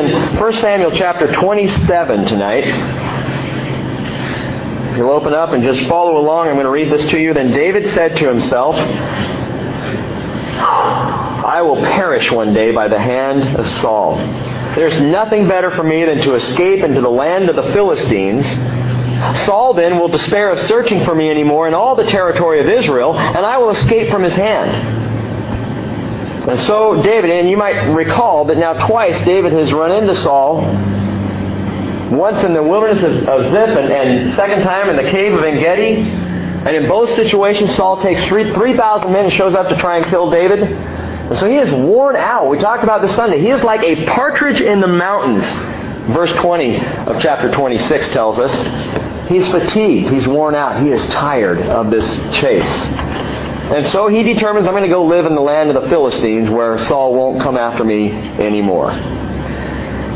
in 1 Samuel chapter 27 tonight. If you'll open up and just follow along, I'm going to read this to you. Then David said to himself, I will perish one day by the hand of Saul. There's nothing better for me than to escape into the land of the Philistines. Saul then will despair of searching for me anymore in all the territory of Israel, and I will escape from his hand. And so David, and you might recall that now twice David has run into Saul. Once in the wilderness of, of Ziph, and, and second time in the cave of Engedi. And in both situations, Saul takes 3,000 men and shows up to try and kill David. And so he is worn out. We talked about this Sunday. He is like a partridge in the mountains. Verse 20 of chapter 26 tells us. He's fatigued. He's worn out. He is tired of this chase. And so he determines, I'm going to go live in the land of the Philistines where Saul won't come after me anymore.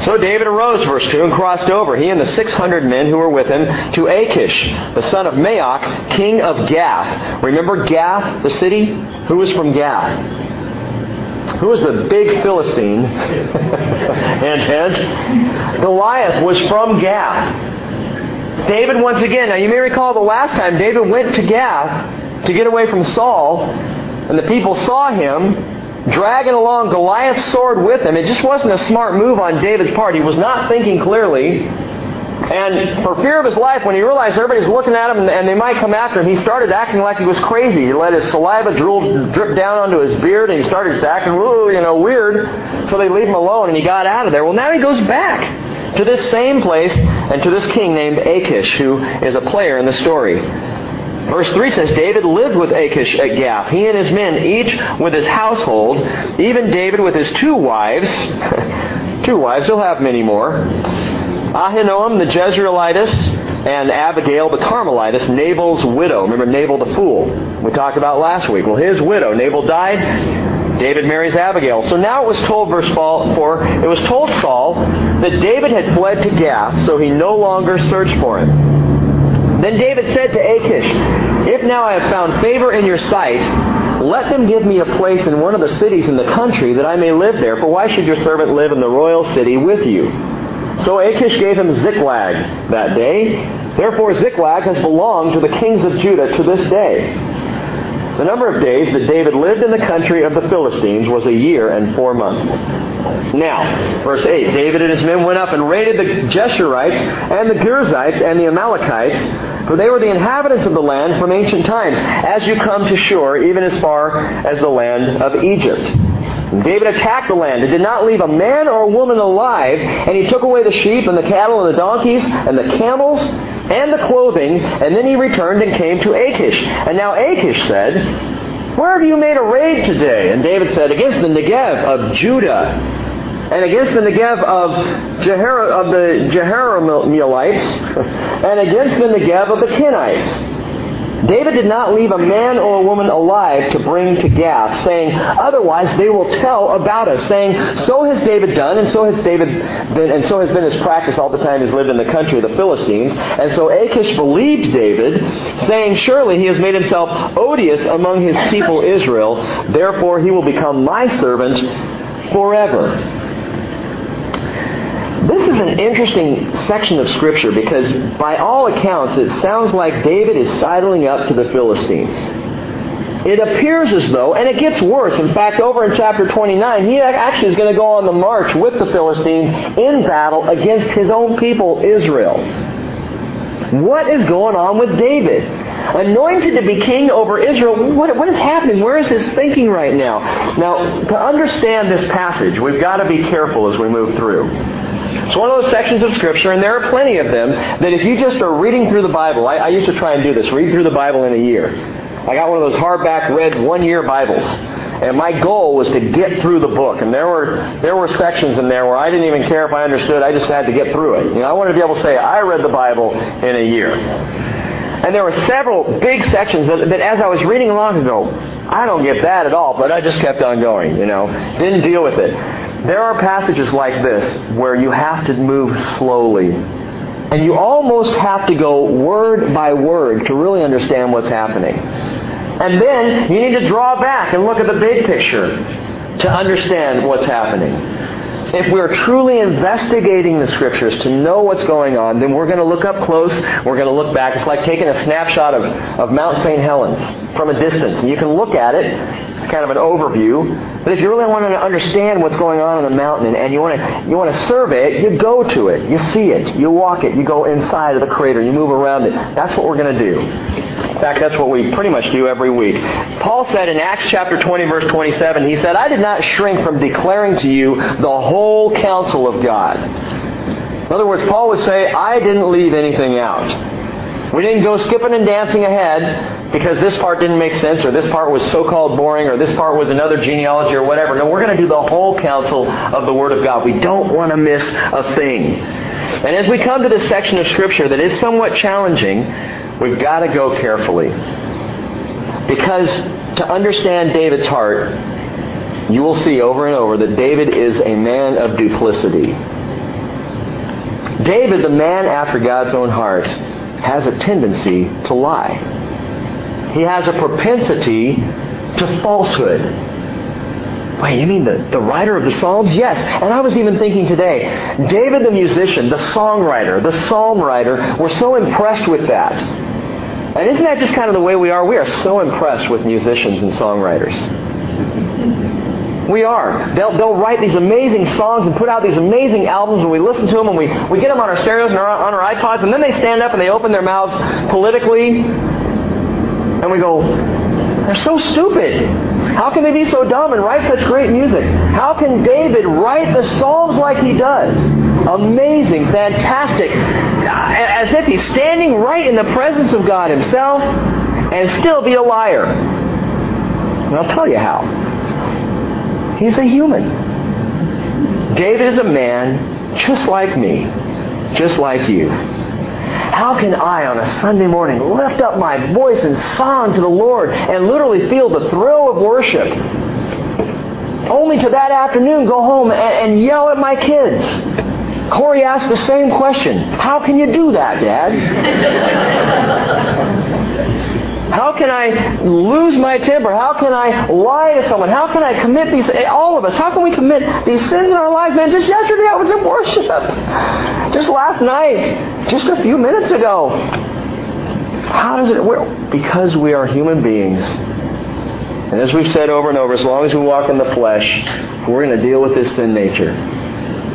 So David arose, verse 2, and crossed over, he and the 600 men who were with him, to Achish, the son of Maoch, king of Gath. Remember Gath, the city? Who was from Gath? Who was the big Philistine? hint, hint. Goliath was from Gath. David, once again, now you may recall the last time David went to Gath to get away from Saul, and the people saw him dragging along Goliath's sword with him. It just wasn't a smart move on David's part. He was not thinking clearly. And for fear of his life, when he realized everybody's looking at him and they might come after him, he started acting like he was crazy. He let his saliva drool, drip down onto his beard and he started acting, ooh, you know, weird. So they leave him alone and he got out of there. Well, now he goes back to this same place and to this king named Achish, who is a player in the story. Verse 3 says, David lived with Achish at Gath, he and his men, each with his household, even David with his two wives. two wives, he'll have many more. Ahinoam the Jezreelitess, and Abigail the Carmelitess, Nabal's widow. Remember Nabal the fool we talked about last week. Well, his widow, Nabal died. David marries Abigail. So now it was told, verse 4, it was told Saul that David had fled to Gath, so he no longer searched for him. Then David said to Achish, If now I have found favor in your sight, let them give me a place in one of the cities in the country that I may live there, for why should your servant live in the royal city with you? So Achish gave him Ziklag that day. Therefore Ziklag has belonged to the kings of Judah to this day. The number of days that David lived in the country of the Philistines was a year and four months. Now, verse 8 David and his men went up and raided the Geshurites and the Girzites and the Amalekites, for they were the inhabitants of the land from ancient times, as you come to Shur, even as far as the land of Egypt. David attacked the land and did not leave a man or a woman alive, and he took away the sheep and the cattle and the donkeys and the camels and the clothing, and then he returned and came to Achish. And now Achish said, where have you made a raid today? And David said, Against the Negev of Judah, and against the Negev of, of the Jerahmeelites, and against the Negev of the Kenites. David did not leave a man or a woman alive to bring to Gath, saying, Otherwise they will tell about us, saying, So has David done, and so has David been, and so has been his practice all the time he's lived in the country of the Philistines. And so Achish believed David, saying, Surely he has made himself odious among his people Israel, therefore he will become my servant forever. This is an interesting section of Scripture because, by all accounts, it sounds like David is sidling up to the Philistines. It appears as though, and it gets worse. In fact, over in chapter 29, he actually is going to go on the march with the Philistines in battle against his own people, Israel. What is going on with David? Anointed to be king over Israel, what, what is happening? Where is his thinking right now? Now, to understand this passage, we've got to be careful as we move through. It's one of those sections of Scripture, and there are plenty of them, that if you just are reading through the Bible, I, I used to try and do this, read through the Bible in a year. I got one of those hardback red one-year Bibles. And my goal was to get through the book. And there were there were sections in there where I didn't even care if I understood. I just had to get through it. You know, I wanted to be able to say I read the Bible in a year. And there were several big sections that, that as I was reading along, I go, I don't get that at all. But I just kept on going. You know, didn't deal with it. There are passages like this where you have to move slowly. And you almost have to go word by word to really understand what's happening. And then you need to draw back and look at the big picture to understand what's happening. If we're truly investigating the Scriptures to know what's going on, then we're going to look up close, we're going to look back. It's like taking a snapshot of, of Mount St. Helens from a distance. And you can look at it, it's kind of an overview. But if you really want to understand what's going on on the mountain and, and you, want to, you want to survey it, you go to it, you see it, you walk it, you go inside of the crater, you move around it. That's what we're going to do. In fact, that's what we pretty much do every week. Paul said in Acts chapter 20, verse 27, he said, I did not shrink from declaring to you the whole counsel of God. In other words, Paul would say, I didn't leave anything out. We didn't go skipping and dancing ahead because this part didn't make sense or this part was so-called boring or this part was another genealogy or whatever. No, we're going to do the whole counsel of the Word of God. We don't want to miss a thing. And as we come to this section of Scripture that is somewhat challenging, we've got to go carefully. Because to understand David's heart, you will see over and over that David is a man of duplicity. David, the man after God's own heart, has a tendency to lie. He has a propensity to falsehood. Wait, you mean the, the writer of the Psalms? Yes. And I was even thinking today, David the musician, the songwriter, the psalm writer, we're so impressed with that. And isn't that just kind of the way we are? We are so impressed with musicians and songwriters. We are. They'll, they'll write these amazing songs and put out these amazing albums, and we listen to them, and we, we get them on our stereos and our, on our iPods, and then they stand up and they open their mouths politically, and we go, they're so stupid. How can they be so dumb and write such great music? How can David write the Psalms like he does? Amazing, fantastic, as if he's standing right in the presence of God himself and still be a liar. And I'll tell you how. He's a human. David is a man just like me, just like you. How can I, on a Sunday morning, lift up my voice in song to the Lord and literally feel the thrill of worship? Only to that afternoon go home and, and yell at my kids. Corey asked the same question. How can you do that, Dad? How can I lose my temper? How can I lie to someone? How can I commit these, all of us, how can we commit these sins in our lives? Man, just yesterday I was in worship. Just last night. Just a few minutes ago. How does it, work? because we are human beings. And as we've said over and over, as long as we walk in the flesh, we're going to deal with this sin nature.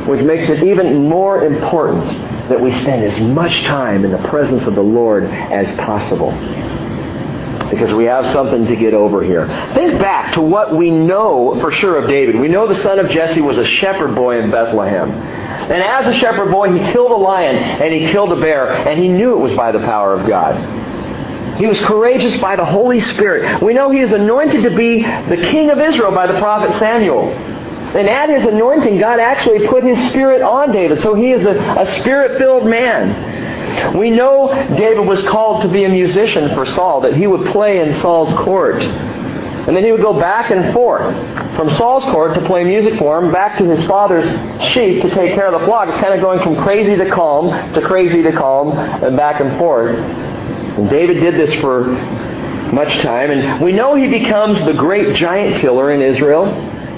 Which makes it even more important that we spend as much time in the presence of the Lord as possible because we have something to get over here. Think back to what we know for sure of David. We know the son of Jesse was a shepherd boy in Bethlehem. And as a shepherd boy, he killed a lion and he killed a bear, and he knew it was by the power of God. He was courageous by the Holy Spirit. We know he is anointed to be the king of Israel by the prophet Samuel. And at his anointing, God actually put his spirit on David. So he is a, a spirit filled man. We know David was called to be a musician for Saul, that he would play in Saul's court. And then he would go back and forth from Saul's court to play music for him, back to his father's sheep to take care of the flock. It's kind of going from crazy to calm to crazy to calm and back and forth. And David did this for much time. And we know he becomes the great giant killer in Israel,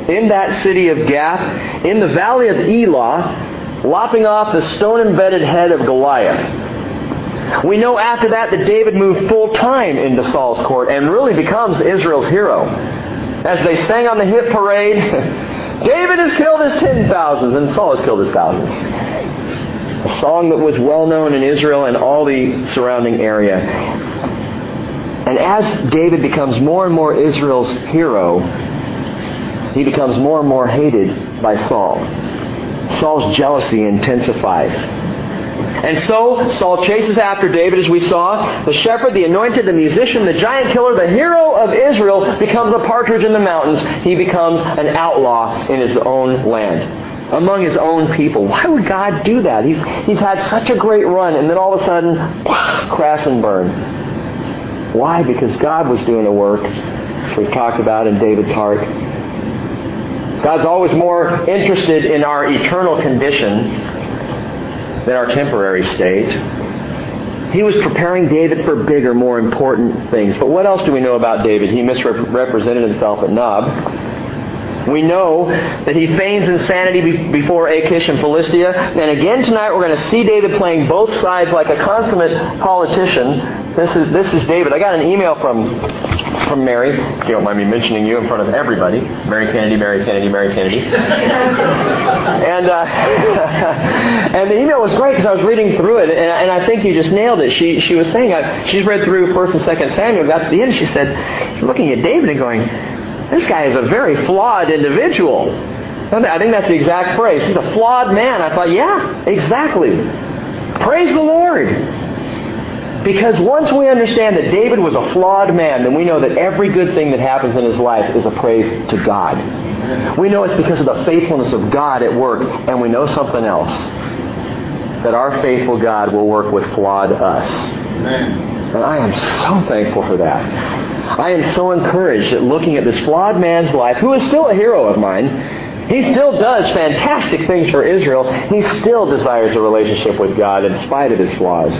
in that city of Gath, in the valley of Elah, lopping off the stone embedded head of Goliath. We know after that that David moved full time into Saul's court and really becomes Israel's hero. As they sang on the hit parade, David has killed his ten thousands and Saul has killed his thousands. A song that was well known in Israel and all the surrounding area. And as David becomes more and more Israel's hero, he becomes more and more hated by Saul. Saul's jealousy intensifies. And so Saul chases after David, as we saw. The shepherd, the anointed, the musician, the giant killer, the hero of Israel becomes a partridge in the mountains. He becomes an outlaw in his own land, among his own people. Why would God do that? He's, he's had such a great run, and then all of a sudden, crash and burn. Why? Because God was doing a work we've talked about in David's heart. God's always more interested in our eternal condition than our temporary state. He was preparing David for bigger, more important things. But what else do we know about David? He misrepresented himself at Nob. We know that he feigns insanity before Achish and Philistia. And again tonight we're going to see David playing both sides like a consummate politician. This is, this is David. I got an email from from Mary. If you don't mind me mentioning you in front of everybody. Mary Kennedy, Mary Kennedy, Mary Kennedy. and uh, and the email was great because I was reading through it, and, and I think you just nailed it. She she was saying uh, she's read through First and Second Samuel, got to the end, she said, looking at David and going, this guy is a very flawed individual. I think that's the exact phrase. He's a flawed man. I thought, yeah, exactly. Praise the Lord. Because once we understand that David was a flawed man, then we know that every good thing that happens in his life is a praise to God. We know it's because of the faithfulness of God at work, and we know something else. That our faithful God will work with flawed us. And I am so thankful for that. I am so encouraged at looking at this flawed man's life, who is still a hero of mine. He still does fantastic things for Israel. He still desires a relationship with God in spite of his flaws.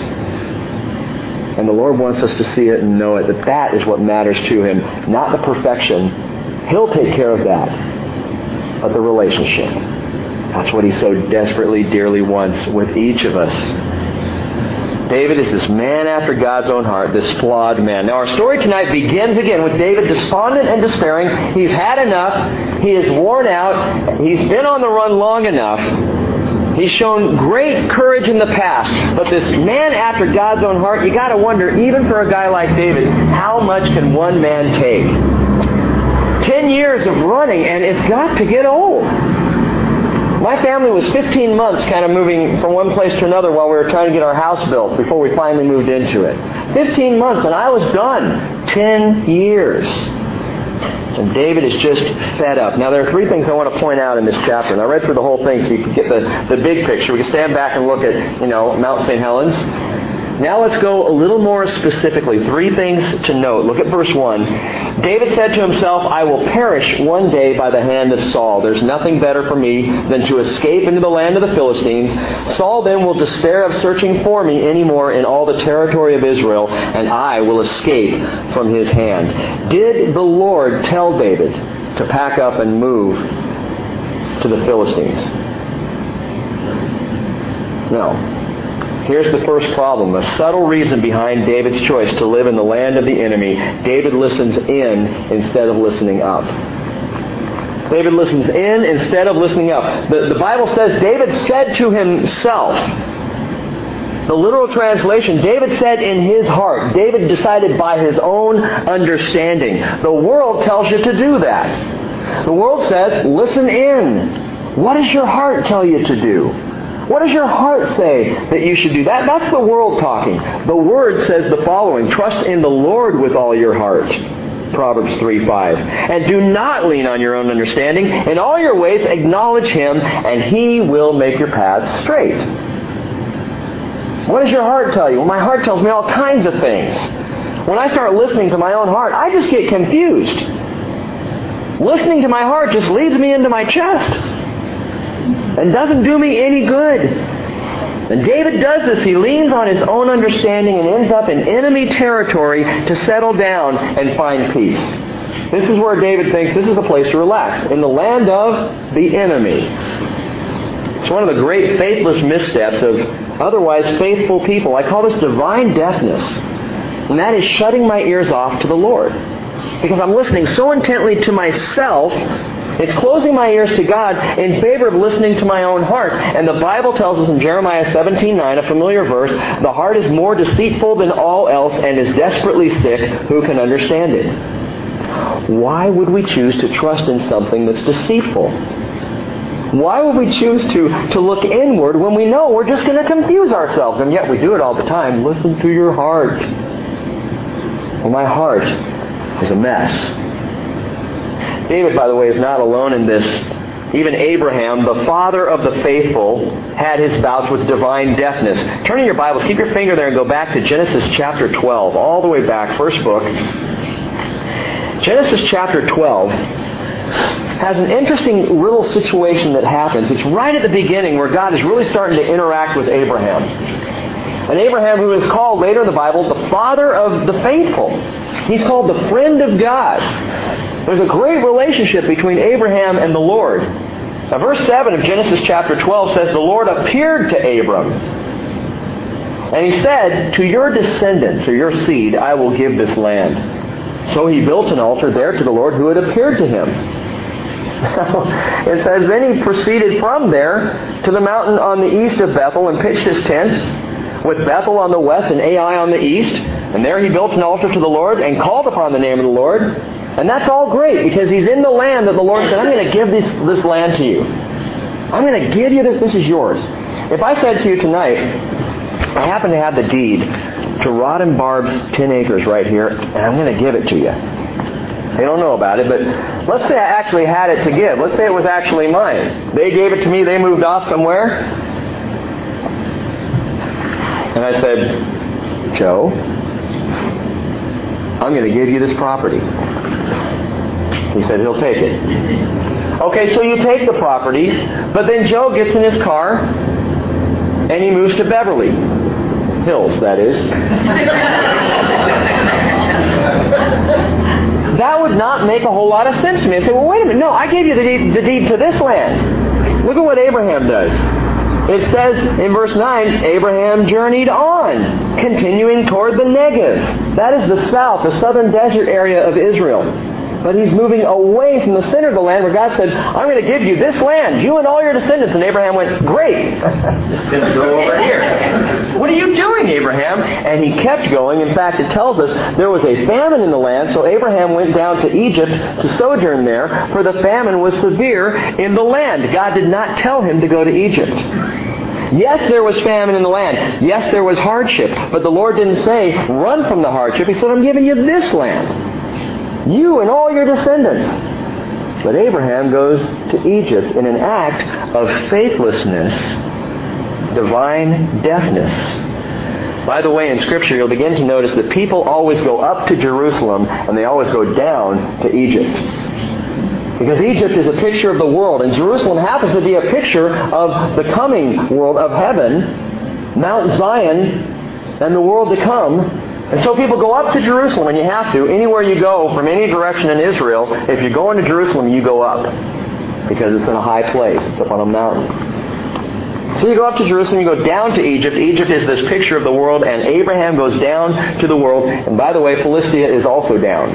And the Lord wants us to see it and know it, that that is what matters to Him, not the perfection. He'll take care of that, but the relationship. That's what He so desperately, dearly wants with each of us. David is this man after God's own heart, this flawed man. Now, our story tonight begins again with David despondent and despairing. He's had enough. He is worn out. He's been on the run long enough. He's shown great courage in the past, but this man after God's own heart, you got to wonder, even for a guy like David, how much can one man take? Ten years of running, and it's got to get old. My family was 15 months kind of moving from one place to another while we were trying to get our house built before we finally moved into it. 15 months, and I was done. 10 years. And David is just fed up. Now, there are three things I want to point out in this chapter. And I read through the whole thing so you can get the, the big picture. We can stand back and look at, you know, Mount St. Helens. Now let's go a little more specifically. Three things to note. Look at verse 1. David said to himself, I will perish one day by the hand of Saul. There's nothing better for me than to escape into the land of the Philistines. Saul then will despair of searching for me anymore in all the territory of Israel, and I will escape from his hand. Did the Lord tell David to pack up and move to the Philistines? No. Here's the first problem. A subtle reason behind David's choice to live in the land of the enemy. David listens in instead of listening up. David listens in instead of listening up. The, the Bible says David said to himself, the literal translation, David said in his heart. David decided by his own understanding. The world tells you to do that. The world says, listen in. What does your heart tell you to do? What does your heart say that you should do? That, that's the world talking. The Word says the following Trust in the Lord with all your heart. Proverbs 3 5. And do not lean on your own understanding. In all your ways, acknowledge Him, and He will make your paths straight. What does your heart tell you? Well, my heart tells me all kinds of things. When I start listening to my own heart, I just get confused. Listening to my heart just leads me into my chest and doesn't do me any good. And David does this. He leans on his own understanding and ends up in enemy territory to settle down and find peace. This is where David thinks this is a place to relax, in the land of the enemy. It's one of the great faithless missteps of otherwise faithful people. I call this divine deafness. And that is shutting my ears off to the Lord. Because I'm listening so intently to myself it's closing my ears to God in favor of listening to my own heart. And the Bible tells us in Jeremiah 17:9, a familiar verse, the heart is more deceitful than all else and is desperately sick. Who can understand it? Why would we choose to trust in something that's deceitful? Why would we choose to, to look inward when we know we're just going to confuse ourselves? And yet we do it all the time. Listen to your heart. Well, my heart is a mess. David, by the way, is not alone in this. Even Abraham, the father of the faithful, had his bouts with divine deafness. Turn in your Bibles, keep your finger there and go back to Genesis chapter 12, all the way back, first book. Genesis chapter 12 has an interesting little situation that happens. It's right at the beginning where God is really starting to interact with Abraham. And Abraham, who is called later in the Bible the father of the faithful, he's called the friend of God. There's a great relationship between Abraham and the Lord. Now, verse 7 of Genesis chapter 12 says, The Lord appeared to Abram. And he said, To your descendants, or your seed, I will give this land. So he built an altar there to the Lord who had appeared to him. it says, Then he proceeded from there to the mountain on the east of Bethel and pitched his tent, with Bethel on the west and Ai on the east. And there he built an altar to the Lord and called upon the name of the Lord. And that's all great because he's in the land that the Lord said, I'm going to give this, this land to you. I'm going to give you this. This is yours. If I said to you tonight, I happen to have the deed to Rod and Barb's 10 acres right here, and I'm going to give it to you. They don't know about it, but let's say I actually had it to give. Let's say it was actually mine. They gave it to me, they moved off somewhere. And I said, Joe, I'm going to give you this property. He said he'll take it. Okay, so you take the property, but then Joe gets in his car and he moves to Beverly Hills, that is. that would not make a whole lot of sense to me. I say, well, wait a minute. No, I gave you the deed, the deed to this land. Look at what Abraham does. It says in verse 9, Abraham journeyed on, continuing toward the Negev. That is the south, the southern desert area of Israel. But he's moving away from the center of the land where God said, I'm going to give you this land, you and all your descendants. And Abraham went, Great. it's going to go over here. What are you doing, Abraham? And he kept going. In fact, it tells us there was a famine in the land, so Abraham went down to Egypt to sojourn there, for the famine was severe in the land. God did not tell him to go to Egypt. Yes, there was famine in the land. Yes, there was hardship. But the Lord didn't say, run from the hardship. He said, I'm giving you this land. You and all your descendants. But Abraham goes to Egypt in an act of faithlessness, divine deafness. By the way, in Scripture, you'll begin to notice that people always go up to Jerusalem and they always go down to Egypt. Because Egypt is a picture of the world, and Jerusalem happens to be a picture of the coming world of heaven, Mount Zion, and the world to come. And so people go up to Jerusalem, and you have to. Anywhere you go from any direction in Israel, if you're going to Jerusalem, you go up. Because it's in a high place. It's up on a mountain. So you go up to Jerusalem, you go down to Egypt. Egypt is this picture of the world, and Abraham goes down to the world. And by the way, Philistia is also down.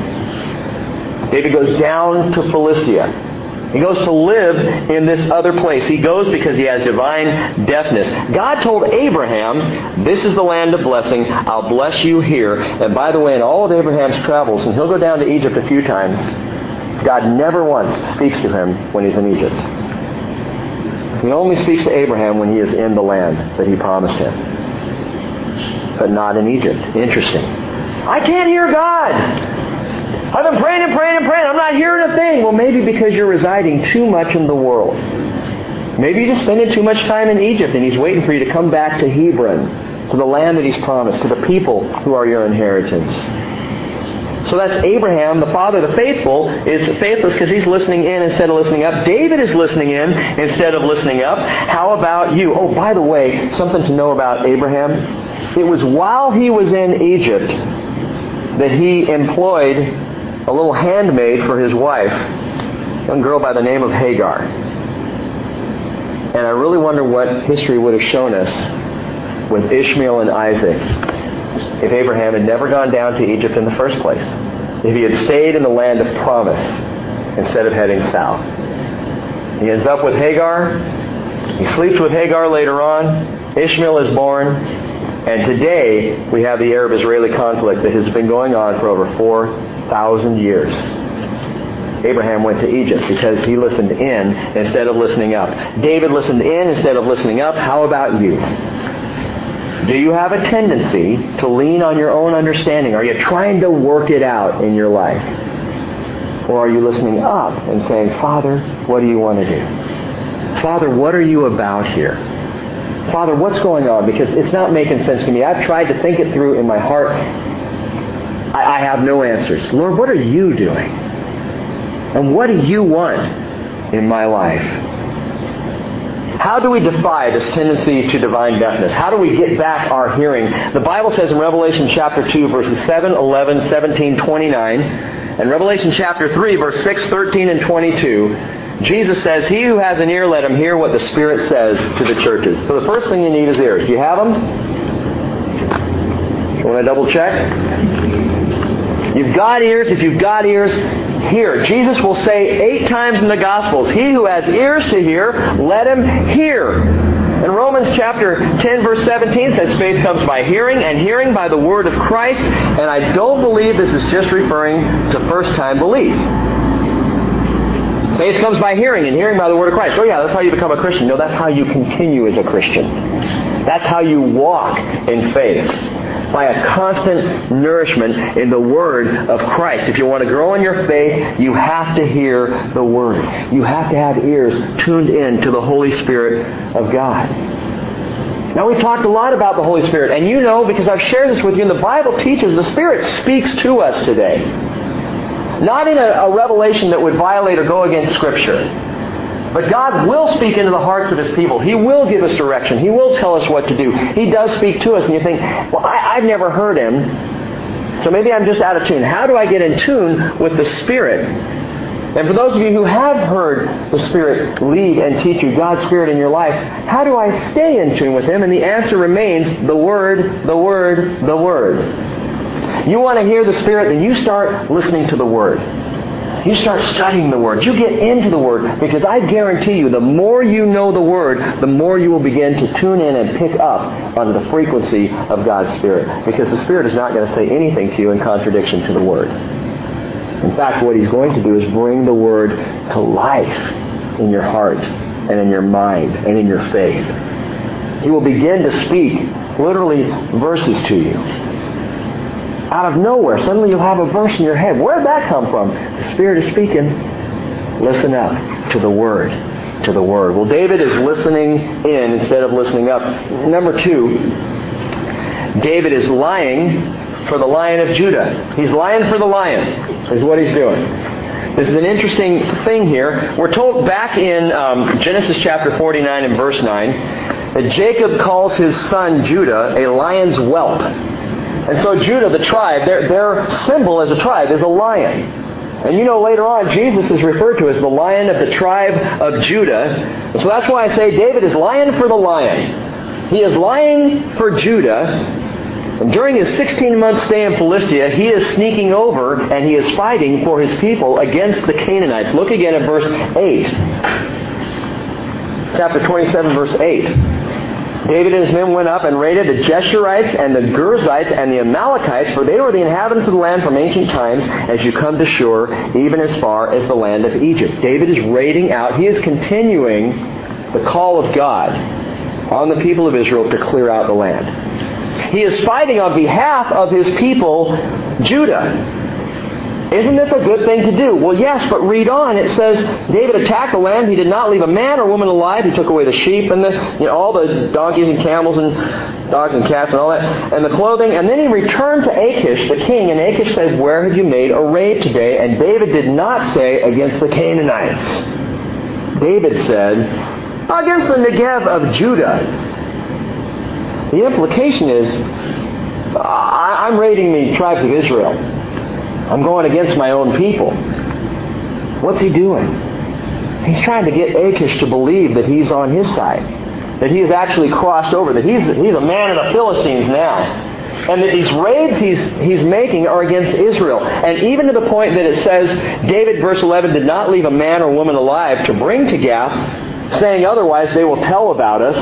David goes down to Philistia. He goes to live in this other place. He goes because he has divine deafness. God told Abraham, This is the land of blessing. I'll bless you here. And by the way, in all of Abraham's travels, and he'll go down to Egypt a few times, God never once speaks to him when he's in Egypt. He only speaks to Abraham when he is in the land that he promised him. But not in Egypt. Interesting. I can't hear God. I've been praying and praying and praying. I'm not hearing a thing. Well, maybe because you're residing too much in the world. Maybe you're just spending too much time in Egypt and he's waiting for you to come back to Hebron, to the land that he's promised, to the people who are your inheritance. So that's Abraham, the father of the faithful, is faithless because he's listening in instead of listening up. David is listening in instead of listening up. How about you? Oh, by the way, something to know about Abraham. It was while he was in Egypt that he employed a little handmaid for his wife, a young girl by the name of Hagar. And I really wonder what history would have shown us with Ishmael and Isaac if Abraham had never gone down to Egypt in the first place. If he had stayed in the land of promise instead of heading south. He ends up with Hagar. He sleeps with Hagar later on. Ishmael is born. And today we have the Arab-Israeli conflict that has been going on for over 4,000 years. Abraham went to Egypt because he listened in instead of listening up. David listened in instead of listening up. How about you? Do you have a tendency to lean on your own understanding? Are you trying to work it out in your life? Or are you listening up and saying, Father, what do you want to do? Father, what are you about here? Father, what's going on? Because it's not making sense to me. I've tried to think it through in my heart. I, I have no answers. Lord, what are you doing? And what do you want in my life? How do we defy this tendency to divine deafness? How do we get back our hearing? The Bible says in Revelation chapter 2, verses 7, 11, 17, 29, In Revelation chapter 3, verse 6, 13, and 22, Jesus says, He who has an ear, let him hear what the Spirit says to the churches. So the first thing you need is ears. Do you have them? You want to double check? You've got ears. If you've got ears, hear. Jesus will say eight times in the Gospels, He who has ears to hear, let him hear. And Romans chapter 10 verse 17 says faith comes by hearing and hearing by the word of Christ. And I don't believe this is just referring to first time belief. Faith comes by hearing and hearing by the word of Christ. Oh yeah, that's how you become a Christian. No, that's how you continue as a Christian. That's how you walk in faith by a constant nourishment in the Word of Christ. If you want to grow in your faith, you have to hear the Word. You have to have ears tuned in to the Holy Spirit of God. Now, we've talked a lot about the Holy Spirit, and you know, because I've shared this with you, and the Bible teaches the Spirit speaks to us today. Not in a, a revelation that would violate or go against Scripture. But God will speak into the hearts of His people. He will give us direction. He will tell us what to do. He does speak to us, and you think, well, I, I've never heard Him, so maybe I'm just out of tune. How do I get in tune with the Spirit? And for those of you who have heard the Spirit lead and teach you God's Spirit in your life, how do I stay in tune with Him? And the answer remains the Word, the Word, the Word. You want to hear the Spirit, then you start listening to the Word. You start studying the Word. You get into the Word because I guarantee you the more you know the Word, the more you will begin to tune in and pick up on the frequency of God's Spirit. Because the Spirit is not going to say anything to you in contradiction to the Word. In fact, what He's going to do is bring the Word to life in your heart and in your mind and in your faith. He will begin to speak literally verses to you out of nowhere, suddenly you'll have a verse in your head. Where'd that come from? The Spirit is speaking. Listen up to the Word. To the Word. Well, David is listening in instead of listening up. Number two, David is lying for the lion of Judah. He's lying for the lion, is what he's doing. This is an interesting thing here. We're told back in um, Genesis chapter 49 and verse 9 that Jacob calls his son Judah a lion's whelp. And so Judah, the tribe, their, their symbol as a tribe is a lion. And you know later on, Jesus is referred to as the lion of the tribe of Judah. So that's why I say David is lion for the lion. He is lying for Judah. And during his 16 month stay in Philistia, he is sneaking over and he is fighting for his people against the Canaanites. Look again at verse 8. Chapter 27, verse 8. David and his men went up and raided the Geshurites and the Gerzites and the Amalekites, for they were the inhabitants of the land from ancient times, as you come to Shur, even as far as the land of Egypt. David is raiding out. He is continuing the call of God on the people of Israel to clear out the land. He is fighting on behalf of his people, Judah. Isn't this a good thing to do? Well, yes, but read on. It says David attacked the land. He did not leave a man or woman alive. He took away the sheep and the, you know, all the donkeys and camels and dogs and cats and all that, and the clothing. And then he returned to Achish, the king, and Achish said, Where have you made a raid today? And David did not say, Against the Canaanites. David said, Against the Negev of Judah. The implication is, I'm raiding the tribes of Israel. I'm going against my own people. What's he doing? He's trying to get Achish to believe that he's on his side, that he has actually crossed over, that he's, he's a man of the Philistines now. And that these raids he's, he's making are against Israel. And even to the point that it says, David, verse 11, did not leave a man or woman alive to bring to Gath, saying otherwise they will tell about us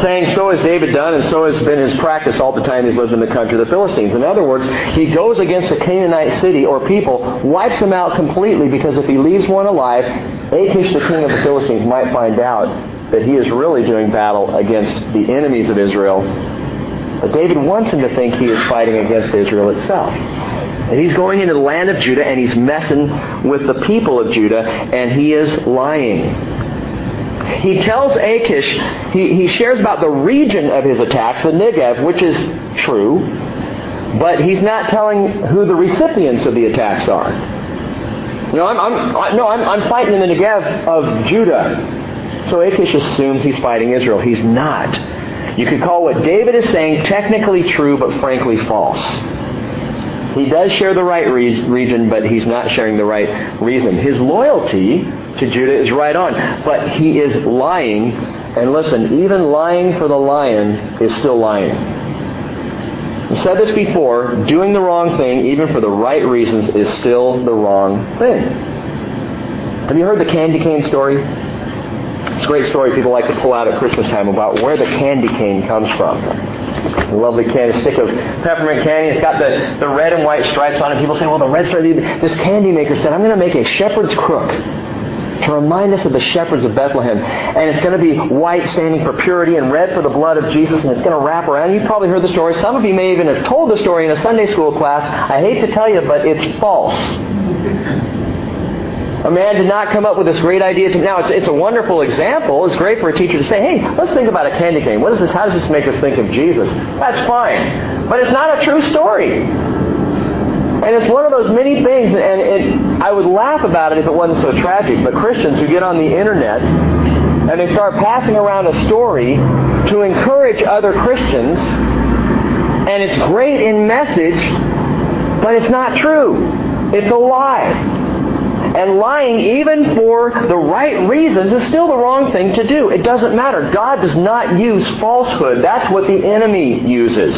saying, So has David done, and so has been his practice all the time he's lived in the country of the Philistines. In other words, he goes against a Canaanite city or people, wipes them out completely, because if he leaves one alive, Achish, the king of the Philistines, might find out that he is really doing battle against the enemies of Israel. But David wants him to think he is fighting against Israel itself. And he's going into the land of Judah and he's messing with the people of Judah and he is lying. He tells Achish, he, he shares about the region of his attacks, the Negev, which is true, but he's not telling who the recipients of the attacks are. You know, I'm, I'm, no, I'm, I'm fighting in the Negev of Judah. So Achish assumes he's fighting Israel. He's not. You could call what David is saying technically true, but frankly false. He does share the right re- region, but he's not sharing the right reason. His loyalty to Judah is right on, but he is lying. And listen, even lying for the lion is still lying. I've said this before, doing the wrong thing, even for the right reasons, is still the wrong thing. Have you heard the candy cane story? It's a great story people like to pull out at Christmas time about where the candy cane comes from. A lovely candy stick of peppermint candy. It's got the, the red and white stripes on it. People say, well, the red stripes. This candy maker said, I'm going to make a shepherd's crook to remind us of the shepherds of Bethlehem. And it's going to be white standing for purity and red for the blood of Jesus, and it's going to wrap around. You've probably heard the story. Some of you may even have told the story in a Sunday school class. I hate to tell you, but it's false. A man did not come up with this great idea. To, now, it's, it's a wonderful example. It's great for a teacher to say, hey, let's think about a candy cane. What is this? How does this make us think of Jesus? That's fine. But it's not a true story. And it's one of those many things, and it, I would laugh about it if it wasn't so tragic, but Christians who get on the internet and they start passing around a story to encourage other Christians, and it's great in message, but it's not true. It's a lie. And lying, even for the right reasons, is still the wrong thing to do. It doesn't matter. God does not use falsehood. That's what the enemy uses.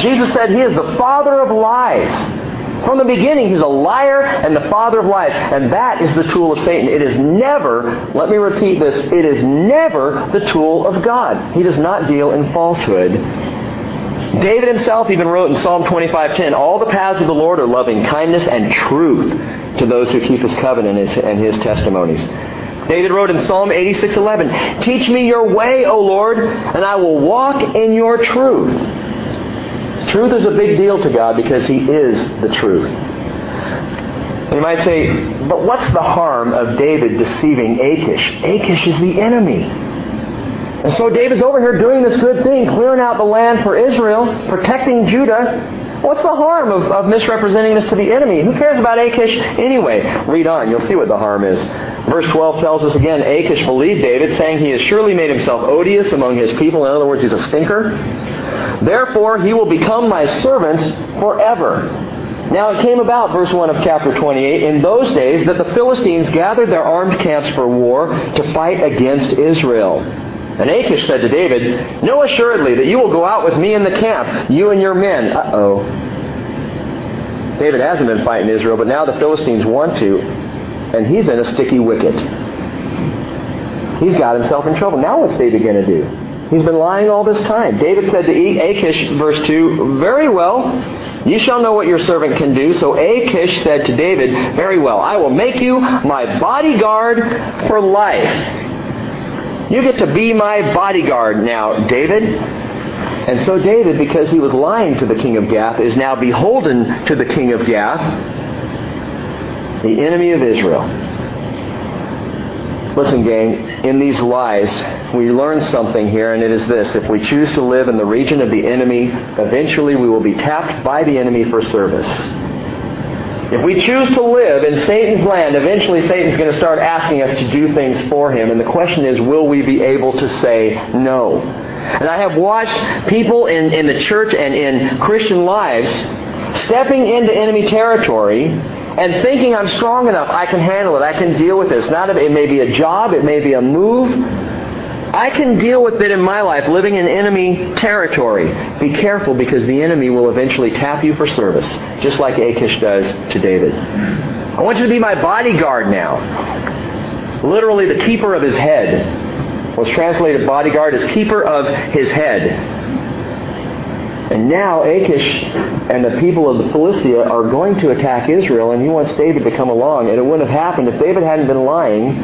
Jesus said he is the father of lies. From the beginning, he's a liar and the father of lies. And that is the tool of Satan. It is never, let me repeat this, it is never the tool of God. He does not deal in falsehood. David himself even wrote in Psalm 25:10, "All the paths of the Lord are loving kindness and truth to those who keep his covenant and his, and his testimonies." David wrote in Psalm 86:11, "Teach me your way, O Lord, and I will walk in your truth." Truth is a big deal to God because he is the truth. You might say, but what's the harm of David deceiving Achish? Achish is the enemy. And so David's over here doing this good thing, clearing out the land for Israel, protecting Judah. What's the harm of, of misrepresenting this to the enemy? Who cares about Achish anyway? Read on, you'll see what the harm is. Verse 12 tells us again, Achish believed David, saying he has surely made himself odious among his people. In other words, he's a stinker. Therefore, he will become my servant forever. Now it came about, verse 1 of chapter 28, in those days that the Philistines gathered their armed camps for war to fight against Israel. And Achish said to David, Know assuredly that you will go out with me in the camp, you and your men. Uh-oh. David hasn't been fighting Israel, but now the Philistines want to, and he's in a sticky wicket. He's got himself in trouble. Now what's David going to do? He's been lying all this time. David said to Achish, verse 2, Very well, you shall know what your servant can do. So Achish said to David, Very well, I will make you my bodyguard for life. You get to be my bodyguard now, David. And so David, because he was lying to the king of Gath, is now beholden to the king of Gath, the enemy of Israel. Listen, gang, in these lies, we learn something here, and it is this. If we choose to live in the region of the enemy, eventually we will be tapped by the enemy for service. If we choose to live in Satan's land, eventually Satan's going to start asking us to do things for him. And the question is, will we be able to say no? And I have watched people in, in the church and in Christian lives stepping into enemy territory and thinking I'm strong enough, I can handle it, I can deal with this. Not it may be a job, it may be a move. I can deal with it in my life, living in enemy territory. Be careful because the enemy will eventually tap you for service, just like Achish does to David. I want you to be my bodyguard now. Literally, the keeper of his head. Was translated bodyguard as keeper of his head. And now Achish and the people of the Philistia are going to attack Israel, and he wants David to come along. And it wouldn't have happened if David hadn't been lying,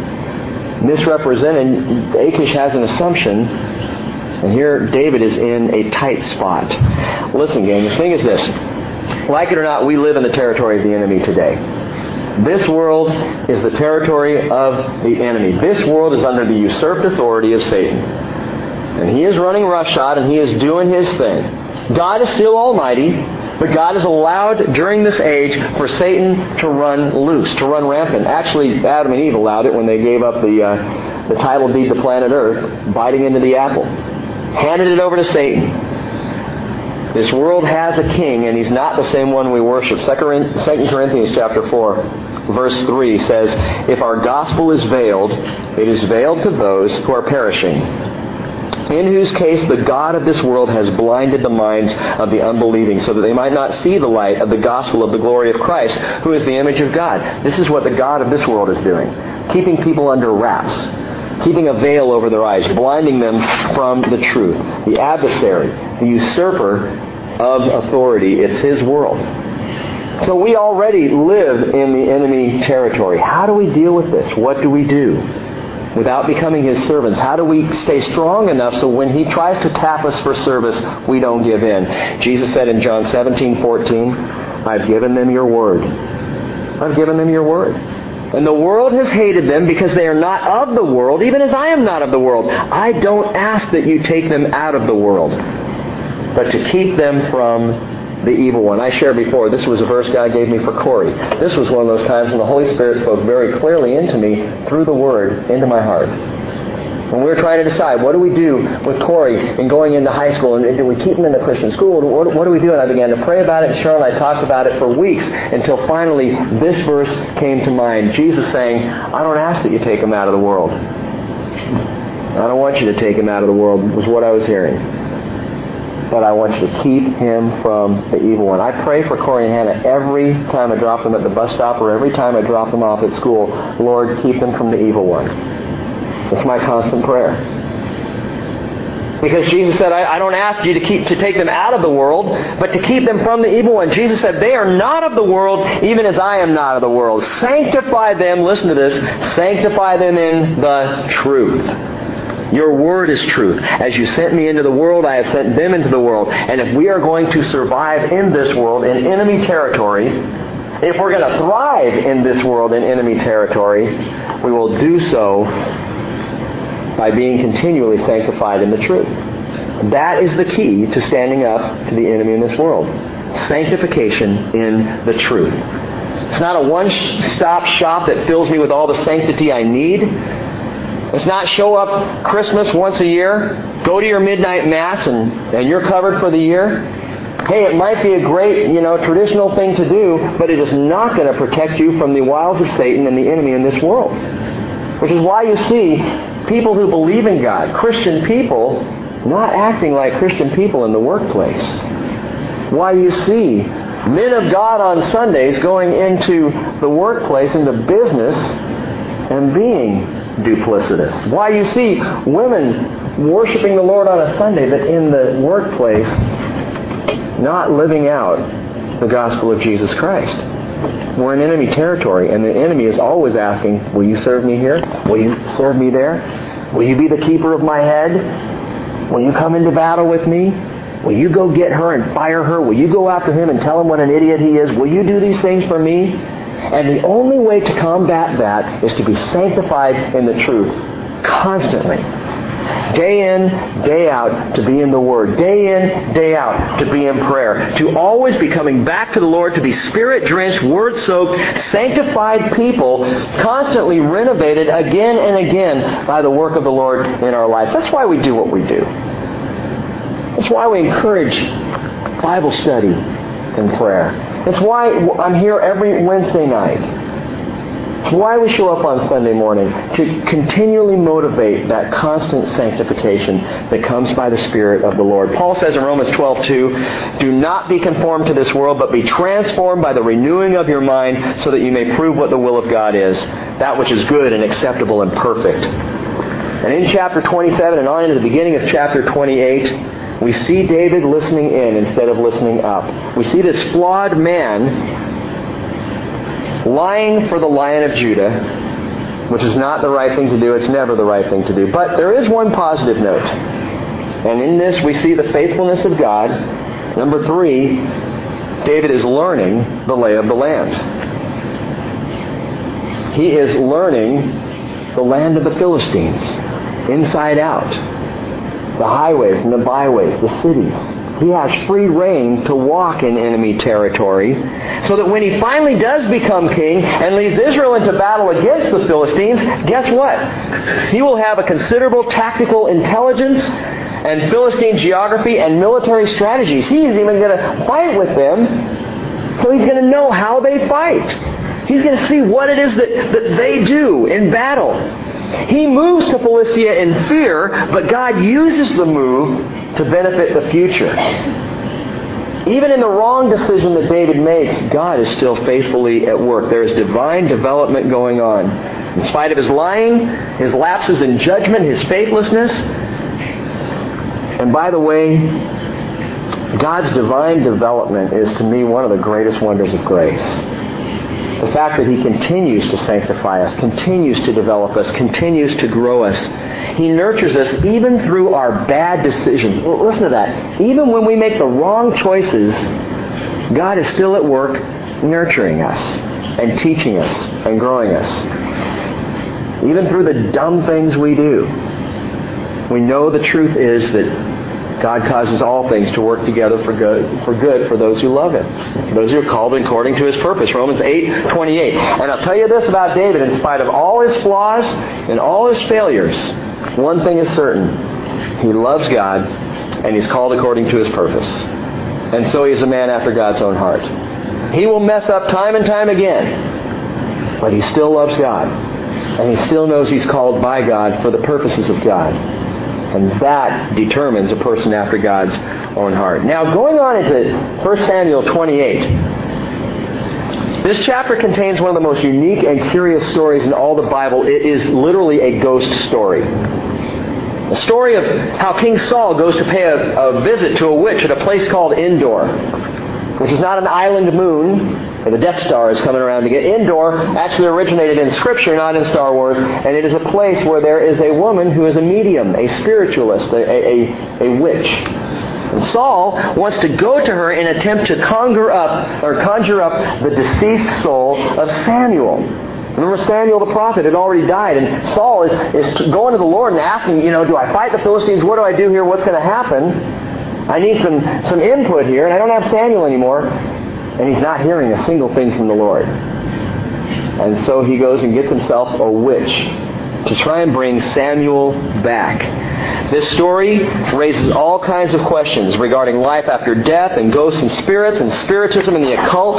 misrepresented. Achish has an assumption, and here David is in a tight spot. Listen, gang, the thing is this. Like it or not, we live in the territory of the enemy today. This world is the territory of the enemy. This world is under the usurped authority of Satan. And he is running roughshod and he is doing his thing. God is still almighty, but God has allowed during this age for Satan to run loose, to run rampant. Actually, Adam and Eve allowed it when they gave up the, uh, the title deed to planet Earth, biting into the apple. Handed it over to Satan. This world has a king, and he's not the same one we worship. 2 Corinthians chapter 4, verse 3 says, If our gospel is veiled, it is veiled to those who are perishing in whose case the God of this world has blinded the minds of the unbelieving, so that they might not see the light of the gospel of the glory of Christ, who is the image of God. This is what the God of this world is doing, keeping people under wraps, keeping a veil over their eyes, blinding them from the truth. The adversary, the usurper of authority, it's his world. So we already live in the enemy territory. How do we deal with this? What do we do? Without becoming his servants? How do we stay strong enough so when he tries to tap us for service, we don't give in? Jesus said in John 17, 14, I've given them your word. I've given them your word. And the world has hated them because they are not of the world, even as I am not of the world. I don't ask that you take them out of the world, but to keep them from the evil one. I shared before, this was a verse God gave me for Corey. This was one of those times when the Holy Spirit spoke very clearly into me through the Word, into my heart. When we were trying to decide, what do we do with Corey and going into high school, and do we keep him in the Christian school? What, what do we do? And I began to pray about it, Cheryl and I talked about it for weeks until finally this verse came to mind. Jesus saying, I don't ask that you take him out of the world. I don't want you to take him out of the world, was what I was hearing but I want you to keep him from the evil one. I pray for Corey and Hannah every time I drop them at the bus stop or every time I drop them off at school. Lord, keep them from the evil one. It's my constant prayer. Because Jesus said, I, I, don't ask you to keep to take them out of the world, but to keep them from the evil one. Jesus said, They are not of the world, even as I am not of the world. Sanctify them, listen to this, sanctify them in the truth. Your word is truth. As you sent me into the world, I have sent them into the world. And if we are going to survive in this world, in enemy territory, if we're going to thrive in this world in enemy territory, we will do so by being continually sanctified in the truth. That is the key to standing up to the enemy in this world. Sanctification in the truth. It's not a one-stop shop that fills me with all the sanctity I need. Let's not show up Christmas once a year, go to your midnight mass, and, and you're covered for the year. Hey, it might be a great, you know, traditional thing to do, but it is not going to protect you from the wiles of Satan and the enemy in this world. Which is why you see people who believe in God, Christian people, not acting like Christian people in the workplace. Why you see men of God on Sundays going into the workplace, into business, and being duplicitous. Why you see women worshiping the Lord on a Sunday, but in the workplace not living out the gospel of Jesus Christ. We're in enemy territory, and the enemy is always asking, Will you serve me here? Will you serve me there? Will you be the keeper of my head? Will you come into battle with me? Will you go get her and fire her? Will you go after him and tell him what an idiot he is? Will you do these things for me? And the only way to combat that is to be sanctified in the truth constantly. Day in, day out, to be in the Word. Day in, day out, to be in prayer. To always be coming back to the Lord, to be Spirit drenched, Word soaked, sanctified people, constantly renovated again and again by the work of the Lord in our lives. That's why we do what we do. That's why we encourage Bible study and prayer. It's why I'm here every Wednesday night. It's why we show up on Sunday morning, to continually motivate that constant sanctification that comes by the Spirit of the Lord. Paul says in Romans 12:2, "Do not be conformed to this world, but be transformed by the renewing of your mind, so that you may prove what the will of God is, that which is good and acceptable and perfect." And in chapter 27 and on into the beginning of chapter 28, we see David listening in instead of listening up. We see this flawed man lying for the lion of Judah, which is not the right thing to do. It's never the right thing to do. But there is one positive note. And in this, we see the faithfulness of God. Number three, David is learning the lay of the land. He is learning the land of the Philistines inside out the highways and the byways, the cities. He has free reign to walk in enemy territory so that when he finally does become king and leads Israel into battle against the Philistines, guess what? He will have a considerable tactical intelligence and Philistine geography and military strategies. He's even going to fight with them, so he's going to know how they fight. He's going to see what it is that, that they do in battle. He moves to Philistia in fear, but God uses the move to benefit the future. Even in the wrong decision that David makes, God is still faithfully at work. There is divine development going on. In spite of his lying, his lapses in judgment, his faithlessness. And by the way, God's divine development is to me one of the greatest wonders of grace. The fact that He continues to sanctify us, continues to develop us, continues to grow us. He nurtures us even through our bad decisions. Well, listen to that. Even when we make the wrong choices, God is still at work nurturing us and teaching us and growing us. Even through the dumb things we do. We know the truth is that God causes all things to work together for good, for good for those who love Him. For those who are called according to His purpose. Romans 8, 28. And I'll tell you this about David, in spite of all his flaws and all his failures, one thing is certain. He loves God and he's called according to His purpose. And so he is a man after God's own heart. He will mess up time and time again, but he still loves God. And he still knows he's called by God for the purposes of God. And that determines a person after God's own heart. Now, going on into 1 Samuel 28. This chapter contains one of the most unique and curious stories in all the Bible. It is literally a ghost story. A story of how King Saul goes to pay a, a visit to a witch at a place called Endor, which is not an island moon, or the Death Star is coming around to get. Endor actually originated in Scripture, not in Star Wars, and it is a place where there is a woman who is a medium, a spiritualist, a, a, a witch. And Saul wants to go to her in attempt to conjure up or conjure up the deceased soul of Samuel. Remember Samuel the prophet had already died, and Saul is, is going to the Lord and asking, you know, do I fight the Philistines? What do I do here? What's going to happen? I need some, some input here, and I don't have Samuel anymore. And he's not hearing a single thing from the Lord. And so he goes and gets himself a witch to try and bring Samuel back. This story raises all kinds of questions regarding life after death and ghosts and spirits and spiritism and the occult.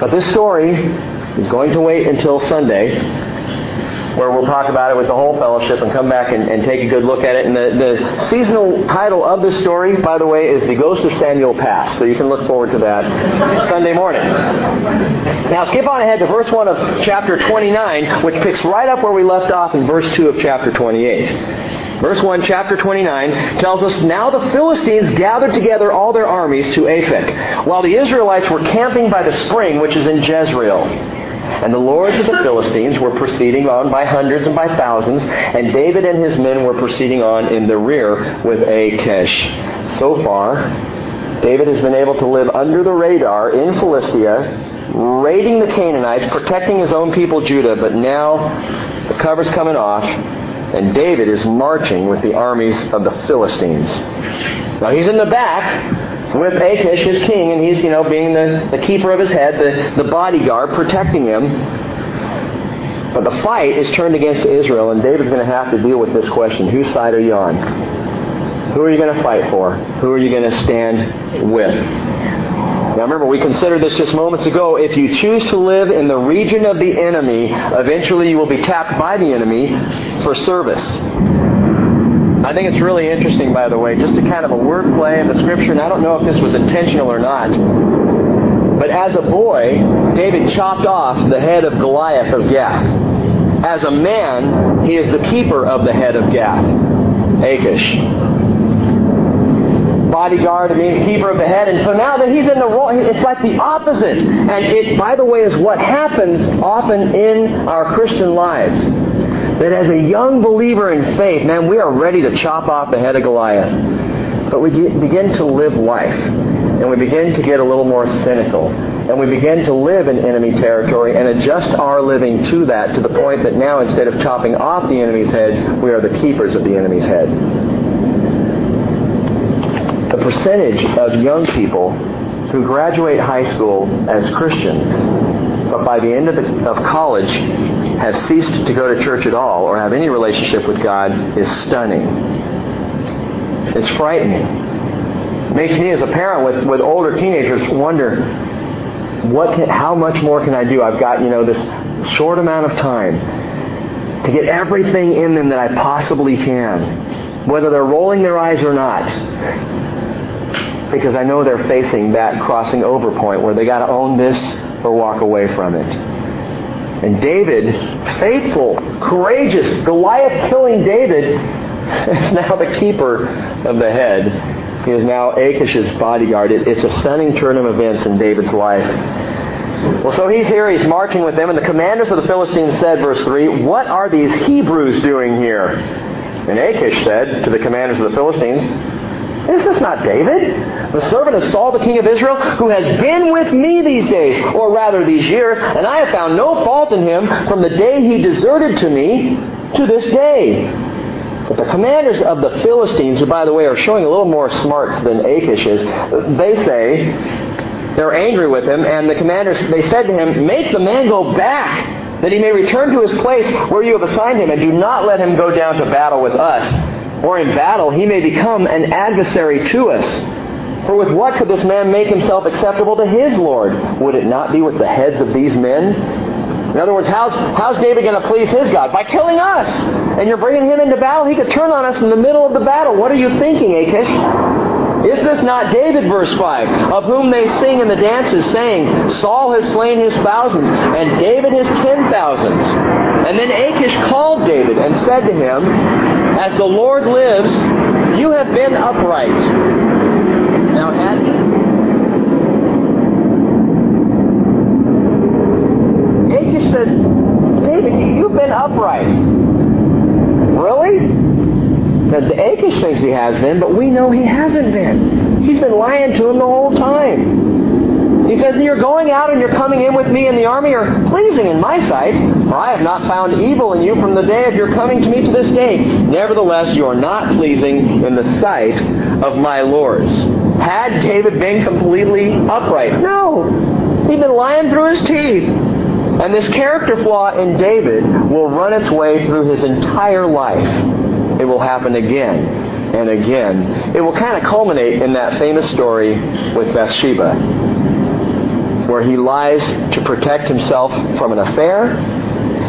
But this story is going to wait until Sunday where we'll talk about it with the whole fellowship and come back and, and take a good look at it. And the, the seasonal title of this story, by the way, is The Ghost of Samuel Past. So you can look forward to that Sunday morning. Now skip on ahead to verse 1 of chapter 29, which picks right up where we left off in verse 2 of chapter 28. Verse 1, chapter 29, tells us, Now the Philistines gathered together all their armies to Aphek, while the Israelites were camping by the spring which is in Jezreel. And the lords of the Philistines were proceeding on by hundreds and by thousands, and David and his men were proceeding on in the rear with Achish. So far, David has been able to live under the radar in Philistia, raiding the Canaanites, protecting his own people Judah, but now the cover's coming off, and David is marching with the armies of the Philistines. Now he's in the back, with Achish, his king, and he's, you know, being the, the keeper of his head, the, the bodyguard, protecting him. But the fight is turned against Israel, and David's going to have to deal with this question whose side are you on? Who are you going to fight for? Who are you going to stand with? Now remember, we considered this just moments ago. If you choose to live in the region of the enemy, eventually you will be tapped by the enemy for service. I think it's really interesting, by the way, just a kind of a wordplay in the scripture, and I don't know if this was intentional or not. But as a boy, David chopped off the head of Goliath of Gath. As a man, he is the keeper of the head of Gath, Achish. Bodyguard, means keeper of the head. And so now that he's in the role, it's like the opposite. And it, by the way, is what happens often in our Christian lives that as a young believer in faith, man, we are ready to chop off the head of Goliath. But we begin to live life, and we begin to get a little more cynical, and we begin to live in enemy territory and adjust our living to that to the point that now instead of chopping off the enemy's heads, we are the keepers of the enemy's head. The percentage of young people who graduate high school as Christians, but by the end of, the, of college have ceased to go to church at all or have any relationship with God is stunning. It's frightening. It makes me as a parent with, with older teenagers wonder, what can, how much more can I do? I've got, you know, this short amount of time to get everything in them that I possibly can, whether they're rolling their eyes or not. Because I know they're facing that crossing over point where they got to own this or walk away from it. And David, faithful, courageous, Goliath killing David, is now the keeper of the head. He is now Achish's bodyguard. It, it's a stunning turn of events in David's life. Well, so he's here, he's marching with them, and the commanders of the Philistines said, verse 3, What are these Hebrews doing here? And Achish said to the commanders of the Philistines, Is this not David, the servant of Saul, the king of Israel, who has been with me these days, or rather these years, and I have found no fault in him from the day he deserted to me to this day? But the commanders of the Philistines, who by the way are showing a little more smarts than Achish is, they say, they're angry with him, and the commanders, they said to him, Make the man go back, that he may return to his place where you have assigned him, and do not let him go down to battle with us. Or in battle he may become an adversary to us. For with what could this man make himself acceptable to his Lord? Would it not be with the heads of these men? In other words, how's, how's David going to please his God? By killing us. And you're bringing him into battle? He could turn on us in the middle of the battle. What are you thinking, Achish? Is this not David, verse 5, of whom they sing in the dances, saying, Saul has slain his thousands, and David his ten thousands? And then Achish called David and said to him, As the Lord lives, you have been upright. Now had Achish says, David, you've been upright. Really? The Achish thinks he has been, but we know he hasn't been. He's been lying to him the whole time. He says, You're going out and you're coming in with me in the army are pleasing in my sight, for I have not found evil in you from the day of your coming to me to this day. Nevertheless, you are not pleasing in the sight of my lords. Had David been completely upright? No. He'd been lying through his teeth. And this character flaw in David will run its way through his entire life. It will happen again and again. It will kind of culminate in that famous story with Bathsheba, where he lies to protect himself from an affair.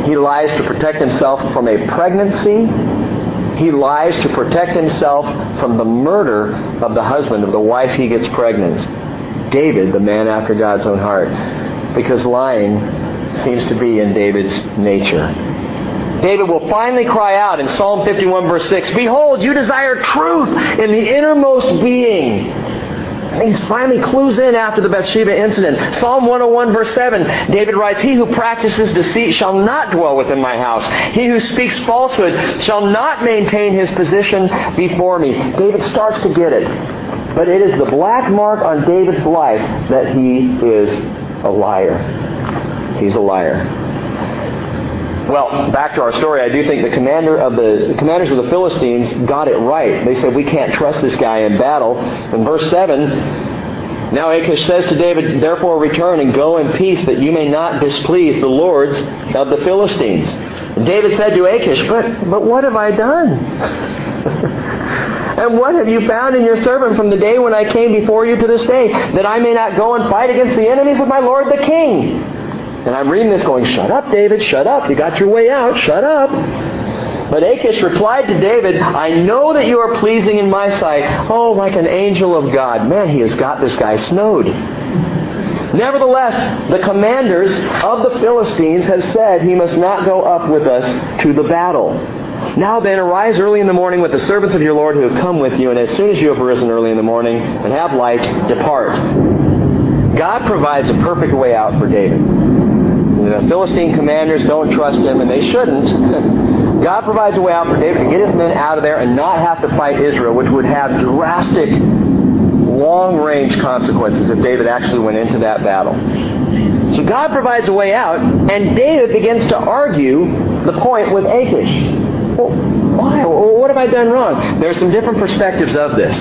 He lies to protect himself from a pregnancy. He lies to protect himself from the murder of the husband of the wife he gets pregnant. David, the man after God's own heart. Because lying seems to be in David's nature. David will finally cry out in Psalm 51 verse 6, Behold, you desire truth in the innermost being. He finally clues in after the Bathsheba incident. Psalm 101 verse 7, David writes, He who practices deceit shall not dwell within my house. He who speaks falsehood shall not maintain his position before me. David starts to get it. But it is the black mark on David's life that he is a liar. He's a liar. Well, back to our story, I do think the commander of the, the commanders of the Philistines got it right. They said, We can't trust this guy in battle. In verse 7, now Achish says to David, Therefore return and go in peace, that you may not displease the lords of the Philistines. And David said to Achish, But, but what have I done? and what have you found in your servant from the day when I came before you to this day, that I may not go and fight against the enemies of my lord the king? And I'm reading this going, Shut up, David, shut up. You got your way out, shut up. But Achish replied to David, I know that you are pleasing in my sight. Oh, like an angel of God. Man, he has got this guy snowed. Nevertheless, the commanders of the Philistines have said he must not go up with us to the battle. Now then, arise early in the morning with the servants of your Lord who have come with you, and as soon as you have arisen early in the morning and have light, depart. God provides a perfect way out for David. The Philistine commanders don't trust him, and they shouldn't. God provides a way out for David to get his men out of there and not have to fight Israel, which would have drastic, long range consequences if David actually went into that battle. So God provides a way out, and David begins to argue the point with Achish. Well, why? What have I done wrong? There are some different perspectives of this.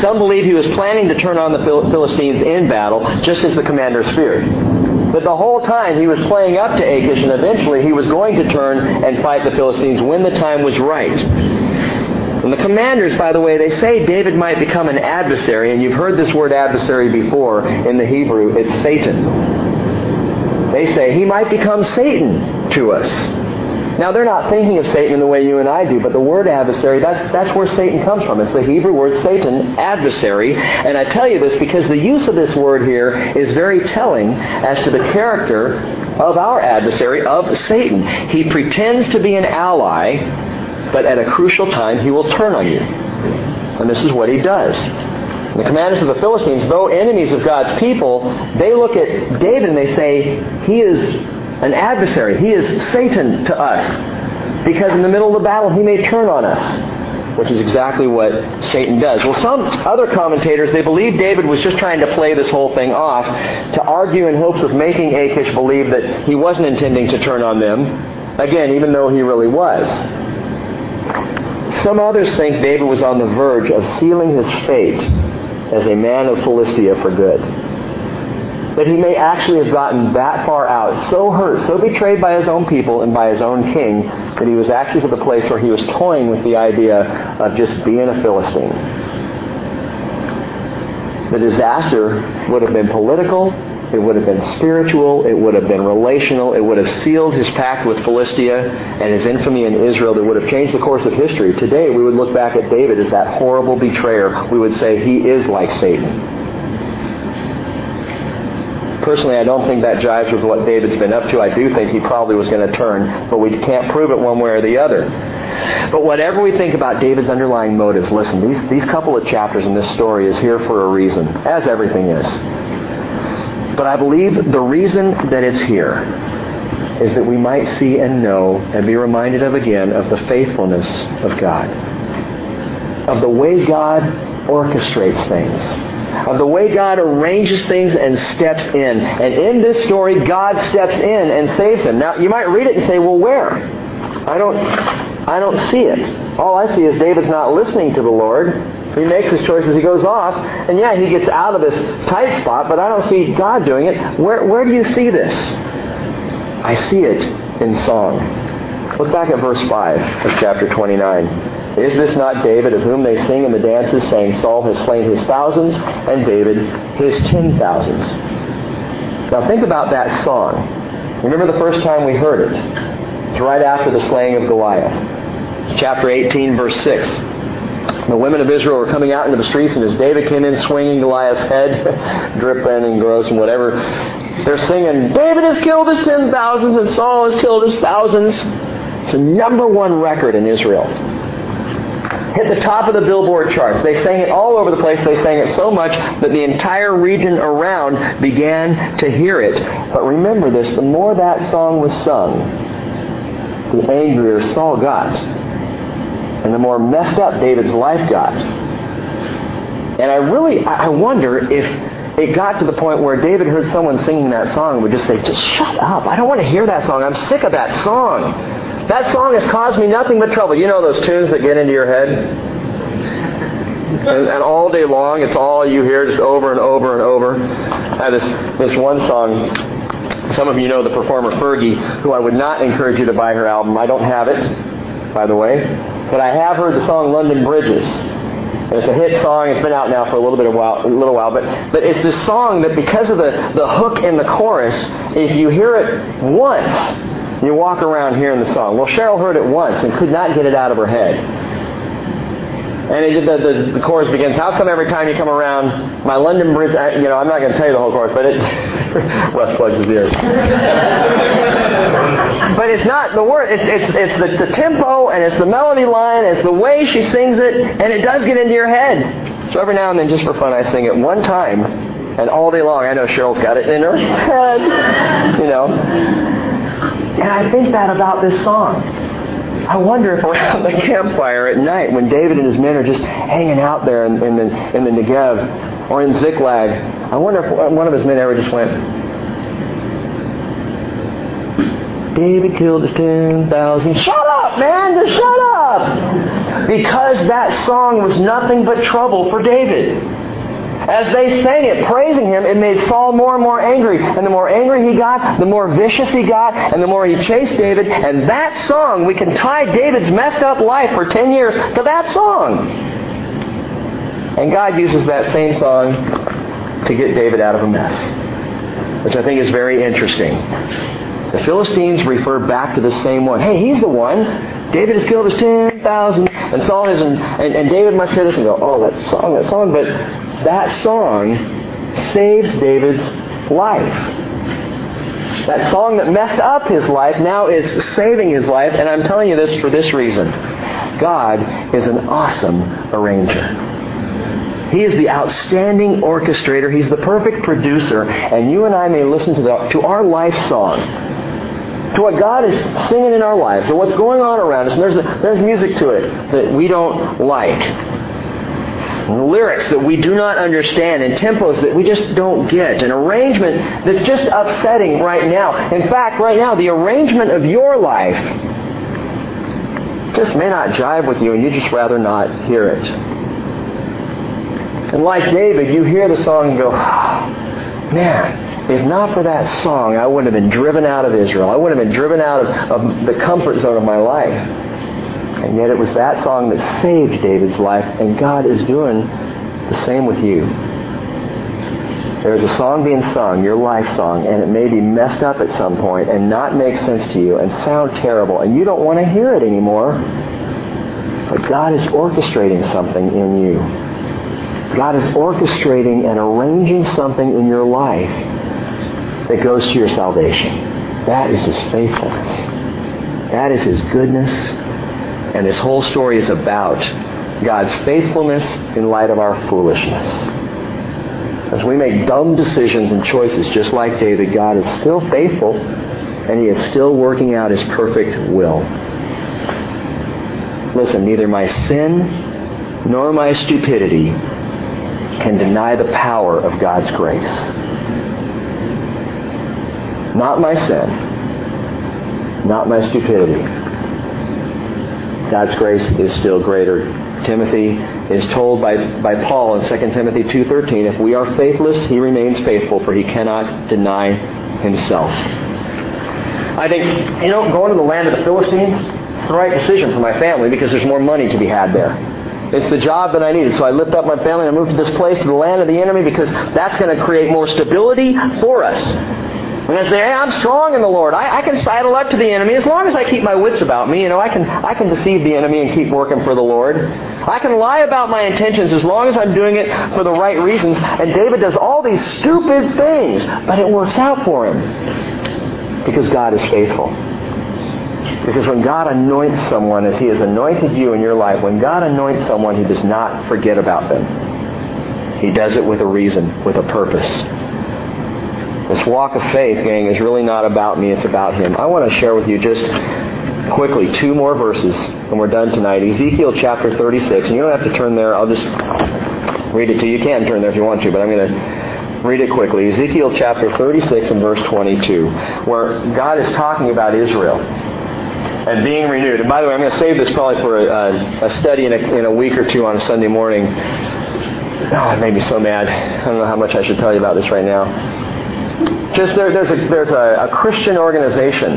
Some believe he was planning to turn on the Philistines in battle, just as the commanders feared. But the whole time he was playing up to Achish, and eventually he was going to turn and fight the Philistines when the time was right. And the commanders, by the way, they say David might become an adversary, and you've heard this word adversary before in the Hebrew. It's Satan. They say he might become Satan to us. Now, they're not thinking of Satan in the way you and I do, but the word adversary, that's, that's where Satan comes from. It's the Hebrew word Satan, adversary. And I tell you this because the use of this word here is very telling as to the character of our adversary, of Satan. He pretends to be an ally, but at a crucial time he will turn on you. And this is what he does. The commanders of the Philistines, though enemies of God's people, they look at David and they say, he is an adversary. He is Satan to us. Because in the middle of the battle, he may turn on us, which is exactly what Satan does. Well, some other commentators, they believe David was just trying to play this whole thing off to argue in hopes of making Achish believe that he wasn't intending to turn on them, again, even though he really was. Some others think David was on the verge of sealing his fate as a man of Philistia for good that he may actually have gotten that far out, so hurt, so betrayed by his own people and by his own king, that he was actually to the place where he was toying with the idea of just being a Philistine. The disaster would have been political, it would have been spiritual, it would have been relational, it would have sealed his pact with Philistia and his infamy in Israel that would have changed the course of history. Today we would look back at David as that horrible betrayer. We would say he is like Satan. Personally, I don't think that jives with what David's been up to. I do think he probably was going to turn, but we can't prove it one way or the other. But whatever we think about David's underlying motives, listen, these, these couple of chapters in this story is here for a reason, as everything is. But I believe the reason that it's here is that we might see and know and be reminded of again of the faithfulness of God, of the way God orchestrates things of the way God arranges things and steps in. And in this story, God steps in and saves him. Now, you might read it and say, well, where? I don't, I don't see it. All I see is David's not listening to the Lord. He makes his choices. He goes off. And yeah, he gets out of this tight spot, but I don't see God doing it. Where, where do you see this? I see it in song. Look back at verse 5 of chapter 29. Is this not David of whom they sing in the dances, saying, Saul has slain his thousands, and David his ten thousands? Now think about that song. Remember the first time we heard it? It's right after the slaying of Goliath. Chapter 18, verse 6. The women of Israel were coming out into the streets, and as David came in swinging Goliath's head, dripping and gross and whatever, they're singing, David has killed his ten thousands, and Saul has killed his thousands. It's a number one record in Israel hit the top of the Billboard charts. They sang it all over the place. They sang it so much that the entire region around began to hear it. But remember this, the more that song was sung, the angrier Saul got. And the more messed up David's life got. And I really, I wonder if it got to the point where David heard someone singing that song and would just say, just shut up. I don't want to hear that song. I'm sick of that song. That song has caused me nothing but trouble. You know those tunes that get into your head? And, and, all day long, it's all you hear just over and over and over. I had this, this one song. Some of you know the performer Fergie, who I would not encourage you to buy her album. I don't have it, by the way. But I have heard the song London Bridges. It's a hit song. It's been out now for a little bit of while, a little while, but but it's this song that because of the the hook in the chorus, if you hear it once, you walk around hearing the song. Well, Cheryl heard it once and could not get it out of her head. And it, the, the, the, chorus begins, how come every time you come around my London Bridge, I, you know, I'm not going to tell you the whole chorus, but it, Wes plugs his ears. but it's not the word, it's, it's, it's the, the tempo and it's the melody line, it's the way she sings it, and it does get into your head. So every now and then, just for fun, I sing it one time, and all day long, I know Cheryl's got it in her head, you know. And I think that about this song. I wonder if around the campfire at night, when David and his men are just hanging out there in, in, the, in the Negev or in Ziklag, I wonder if one of his men ever just went, David killed his 10,000. Shut up, man! Just shut up! Because that song was nothing but trouble for David. As they sang it, praising him, it made Saul more and more angry. And the more angry he got, the more vicious he got, and the more he chased David. And that song, we can tie David's messed up life for 10 years to that song. And God uses that same song to get David out of a mess, which I think is very interesting. The Philistines refer back to the same one. Hey, he's the one. David has killed his 10,000. And Saul and, and, and David must hear this and go, oh, that song, that song. But that song saves David's life. That song that messed up his life now is saving his life. And I'm telling you this for this reason. God is an awesome arranger. He is the outstanding orchestrator. He's the perfect producer. And you and I may listen to, the, to our life song, to what God is singing in our lives, to what's going on around us. And there's, there's music to it that we don't like. Lyrics that we do not understand and tempos that we just don't get. An arrangement that's just upsetting right now. In fact, right now, the arrangement of your life just may not jive with you and you just rather not hear it. And like David, you hear the song and go, oh, man, if not for that song, I wouldn't have been driven out of Israel. I wouldn't have been driven out of, of the comfort zone of my life. And yet it was that song that saved David's life, and God is doing the same with you. There's a song being sung, your life song, and it may be messed up at some point and not make sense to you and sound terrible, and you don't want to hear it anymore. But God is orchestrating something in you. God is orchestrating and arranging something in your life that goes to your salvation. That is His faithfulness. That is His goodness. And this whole story is about God's faithfulness in light of our foolishness. As we make dumb decisions and choices just like David, God is still faithful and He is still working out His perfect will. Listen, neither my sin nor my stupidity can deny the power of God's grace. Not my sin, not my stupidity. God's grace is still greater. Timothy is told by, by Paul in 2 Timothy 2.13, if we are faithless, he remains faithful, for he cannot deny himself. I think, you know, going to the land of the Philistines, the right decision for my family because there's more money to be had there. It's the job that I needed. So I lift up my family and I moved to this place, to the land of the enemy, because that's going to create more stability for us. And I say, hey, I'm strong in the Lord. I, I can sidle up to the enemy as long as I keep my wits about me. You know, I can I can deceive the enemy and keep working for the Lord. I can lie about my intentions as long as I'm doing it for the right reasons. And David does all these stupid things, but it works out for him because God is faithful. Because when God anoints someone as He has anointed you in your life, when God anoints someone, He does not forget about them. He does it with a reason, with a purpose. This walk of faith, gang, is really not about me, it's about Him. I want to share with you just quickly two more verses, and we're done tonight. Ezekiel chapter 36, and you don't have to turn there, I'll just read it to you. You can turn there if you want to, but I'm going to read it quickly. Ezekiel chapter 36 and verse 22, where God is talking about Israel and being renewed. And by the way, I'm going to save this probably for a, a study in a, in a week or two on a Sunday morning. Oh, it made me so mad. I don't know how much I should tell you about this right now. Just there, there's a there's a, a Christian organization,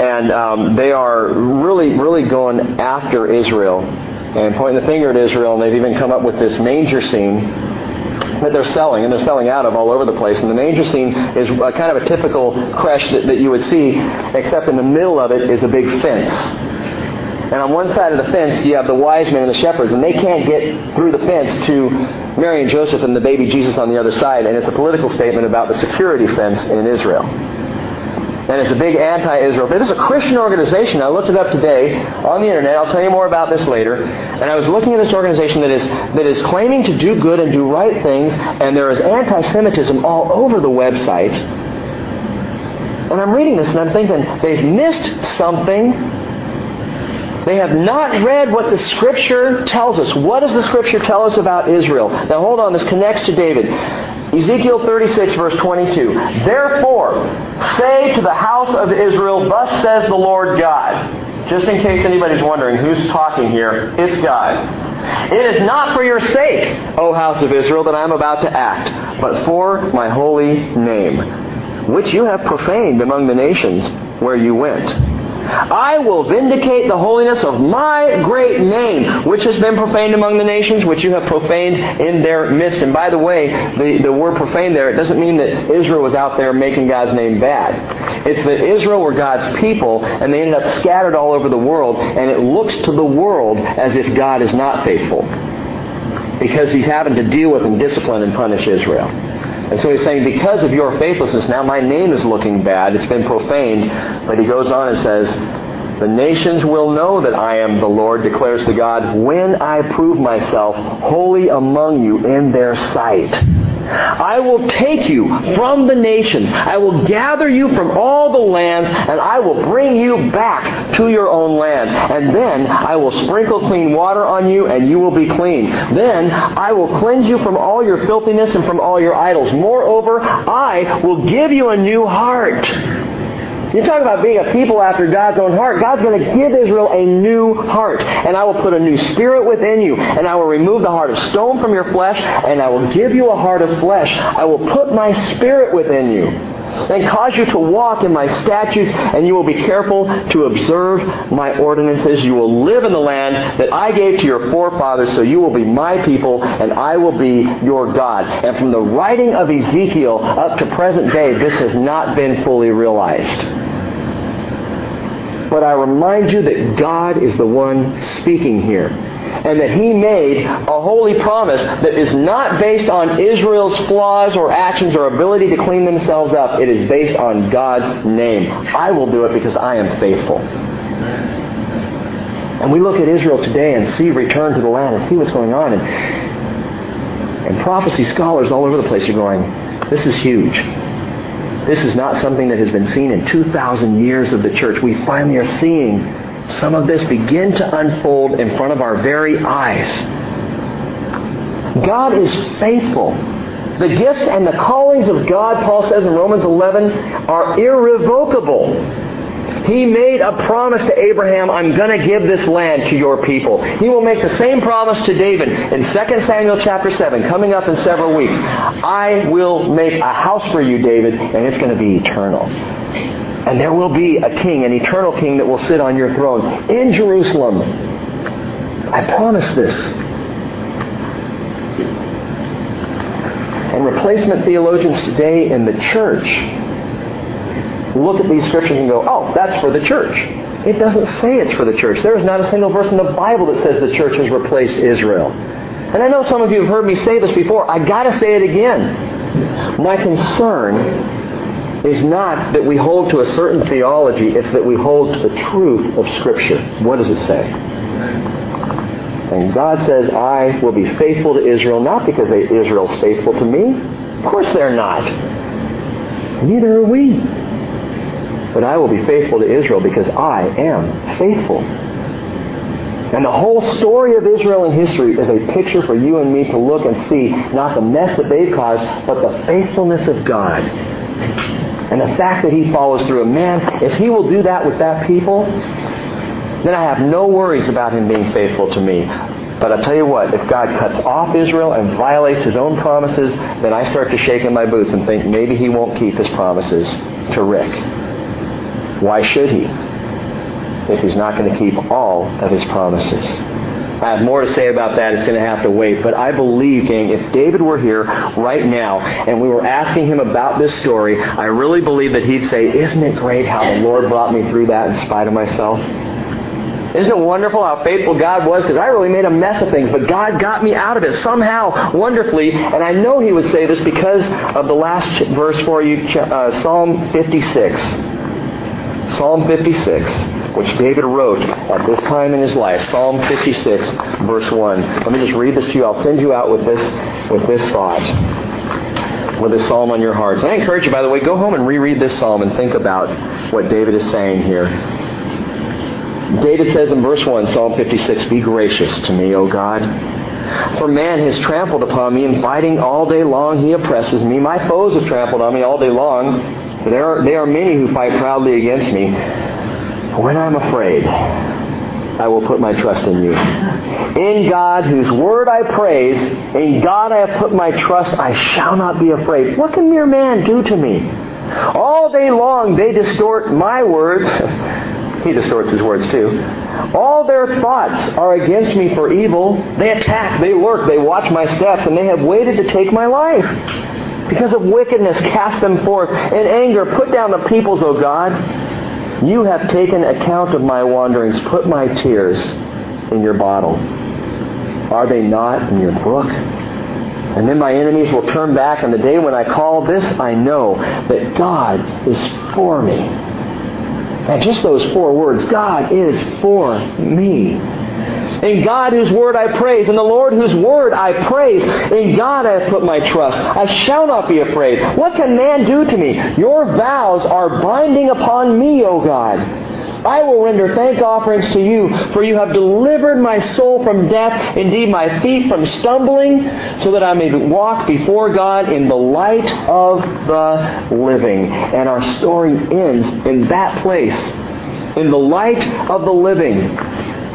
and um, they are really really going after Israel and pointing the finger at Israel. And they've even come up with this manger scene that they're selling, and they're selling out of all over the place. And the manger scene is a, kind of a typical creche that, that you would see, except in the middle of it is a big fence. And on one side of the fence, you have the wise men and the shepherds, and they can't get through the fence to Mary and Joseph and the baby Jesus on the other side. And it's a political statement about the security fence in Israel. And it's a big anti-Israel. This is a Christian organization. I looked it up today on the internet. I'll tell you more about this later. And I was looking at this organization that is that is claiming to do good and do right things, and there is anti-Semitism all over the website. And I'm reading this and I'm thinking they've missed something they have not read what the Scripture tells us. What does the Scripture tell us about Israel? Now hold on, this connects to David. Ezekiel 36, verse 22. Therefore, say to the house of Israel, Thus says the Lord God. Just in case anybody's wondering who's talking here, it's God. It is not for your sake, O house of Israel, that I am about to act, but for my holy name, which you have profaned among the nations where you went. I will vindicate the holiness of my great name, which has been profaned among the nations, which you have profaned in their midst. And by the way, the, the word profane there, it doesn't mean that Israel was out there making God's name bad. It's that Israel were God's people, and they ended up scattered all over the world, and it looks to the world as if God is not faithful. Because he's having to deal with and discipline and punish Israel. And so he's saying, because of your faithlessness, now my name is looking bad. It's been profaned. But he goes on and says, the nations will know that I am the Lord, declares the God, when I prove myself holy among you in their sight. I will take you from the nations. I will gather you from all the lands, and I will bring you back to your own land. And then I will sprinkle clean water on you, and you will be clean. Then I will cleanse you from all your filthiness and from all your idols. Moreover, I will give you a new heart you talk about being a people after God's own heart. God's going to give Israel a new heart. And I will put a new spirit within you. And I will remove the heart of stone from your flesh. And I will give you a heart of flesh. I will put my spirit within you. And cause you to walk in my statutes. And you will be careful to observe my ordinances. You will live in the land that I gave to your forefathers. So you will be my people. And I will be your God. And from the writing of Ezekiel up to present day, this has not been fully realized. But I remind you that God is the one speaking here. And that He made a holy promise that is not based on Israel's flaws or actions or ability to clean themselves up. It is based on God's name. I will do it because I am faithful. And we look at Israel today and see return to the land and see what's going on. And, and prophecy scholars all over the place are going, this is huge. This is not something that has been seen in 2,000 years of the church. We finally are seeing some of this begin to unfold in front of our very eyes. God is faithful. The gifts and the callings of God, Paul says in Romans 11, are irrevocable. He made a promise to Abraham, I'm going to give this land to your people. He will make the same promise to David in 2 Samuel chapter 7, coming up in several weeks. I will make a house for you, David, and it's going to be eternal. And there will be a king, an eternal king that will sit on your throne in Jerusalem. I promise this. And replacement theologians today in the church look at these scriptures and go, oh, that's for the church. It doesn't say it's for the church. There is not a single verse in the Bible that says the church has replaced Israel. And I know some of you have heard me say this before. I gotta say it again. My concern is not that we hold to a certain theology, it's that we hold to the truth of Scripture. What does it say? And God says, I will be faithful to Israel, not because Israel's faithful to me. Of course they're not. Neither are we. But I will be faithful to Israel because I am faithful. And the whole story of Israel in history is a picture for you and me to look and see not the mess that they've caused, but the faithfulness of God. And the fact that He follows through. And man, if He will do that with that people, then I have no worries about Him being faithful to me. But I'll tell you what, if God cuts off Israel and violates His own promises, then I start to shake in my boots and think maybe He won't keep His promises to Rick. Why should he? If he's not going to keep all of his promises. I have more to say about that. It's going to have to wait. But I believe, gang, if David were here right now and we were asking him about this story, I really believe that he'd say, Isn't it great how the Lord brought me through that in spite of myself? Isn't it wonderful how faithful God was? Because I really made a mess of things, but God got me out of it somehow, wonderfully. And I know He would say this because of the last verse for you, uh, Psalm 56. Psalm 56, which David wrote at this time in his life. Psalm 56, verse 1. Let me just read this to you. I'll send you out with this, with this thought with this psalm on your hearts. And I encourage you, by the way, go home and reread this psalm and think about what David is saying here. David says in verse 1, Psalm 56, Be gracious to me, O God. For man has trampled upon me, and fighting all day long he oppresses me. My foes have trampled on me all day long. There are, there are many who fight proudly against me. When I'm afraid, I will put my trust in you. In God, whose word I praise, in God I have put my trust, I shall not be afraid. What can mere man do to me? All day long they distort my words. he distorts his words too. All their thoughts are against me for evil. They attack, they lurk, they watch my steps, and they have waited to take my life. Because of wickedness, cast them forth. In anger, put down the peoples, O God. You have taken account of my wanderings. Put my tears in your bottle. Are they not in your book? And then my enemies will turn back, and the day when I call this, I know that God is for me. And just those four words, God is for me. In God whose word I praise, in the Lord whose word I praise, in God I have put my trust. I shall not be afraid. What can man do to me? Your vows are binding upon me, O God. I will render thank offerings to you, for you have delivered my soul from death, indeed my feet from stumbling, so that I may walk before God in the light of the living. And our story ends in that place, in the light of the living.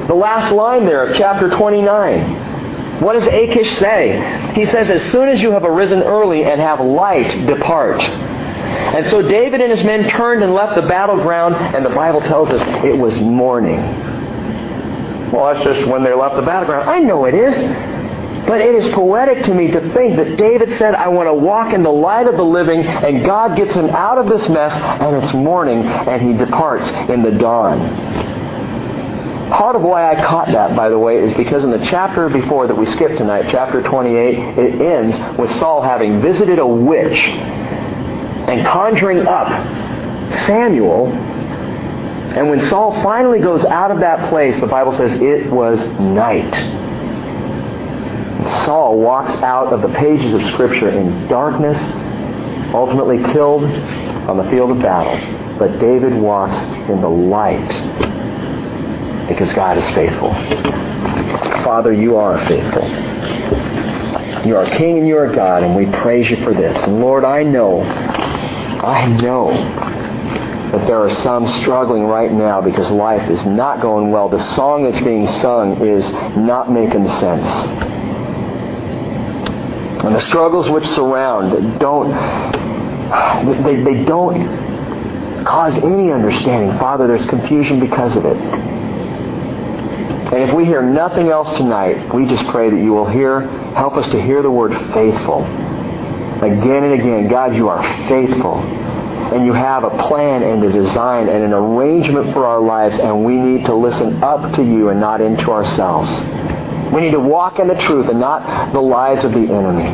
The last line there of chapter 29. What does Achish say? He says, As soon as you have arisen early and have light, depart. And so David and his men turned and left the battleground, and the Bible tells us it was morning. Well, that's just when they left the battleground. I know it is. But it is poetic to me to think that David said, I want to walk in the light of the living, and God gets him out of this mess, and it's morning, and he departs in the dawn. Part of why I caught that, by the way, is because in the chapter before that we skipped tonight, chapter 28, it ends with Saul having visited a witch and conjuring up Samuel. And when Saul finally goes out of that place, the Bible says it was night. Saul walks out of the pages of Scripture in darkness, ultimately killed on the field of battle. But David walks in the light because God is faithful. Father, you are faithful. You are King and you are God, and we praise you for this. And Lord, I know, I know that there are some struggling right now because life is not going well. The song that's being sung is not making sense. And the struggles which surround don't they, they don't cause any understanding. Father, there's confusion because of it. And if we hear nothing else tonight, we just pray that you will hear, help us to hear the word faithful. Again and again, God, you are faithful. And you have a plan and a design and an arrangement for our lives, and we need to listen up to you and not into ourselves. We need to walk in the truth and not the lies of the enemy.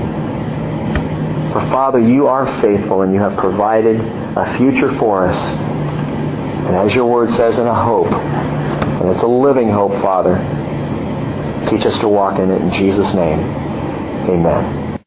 For Father, you are faithful and you have provided a future for us. And as your word says, in a hope and it's a living hope, Father. Teach us to walk in it in Jesus' name. Amen.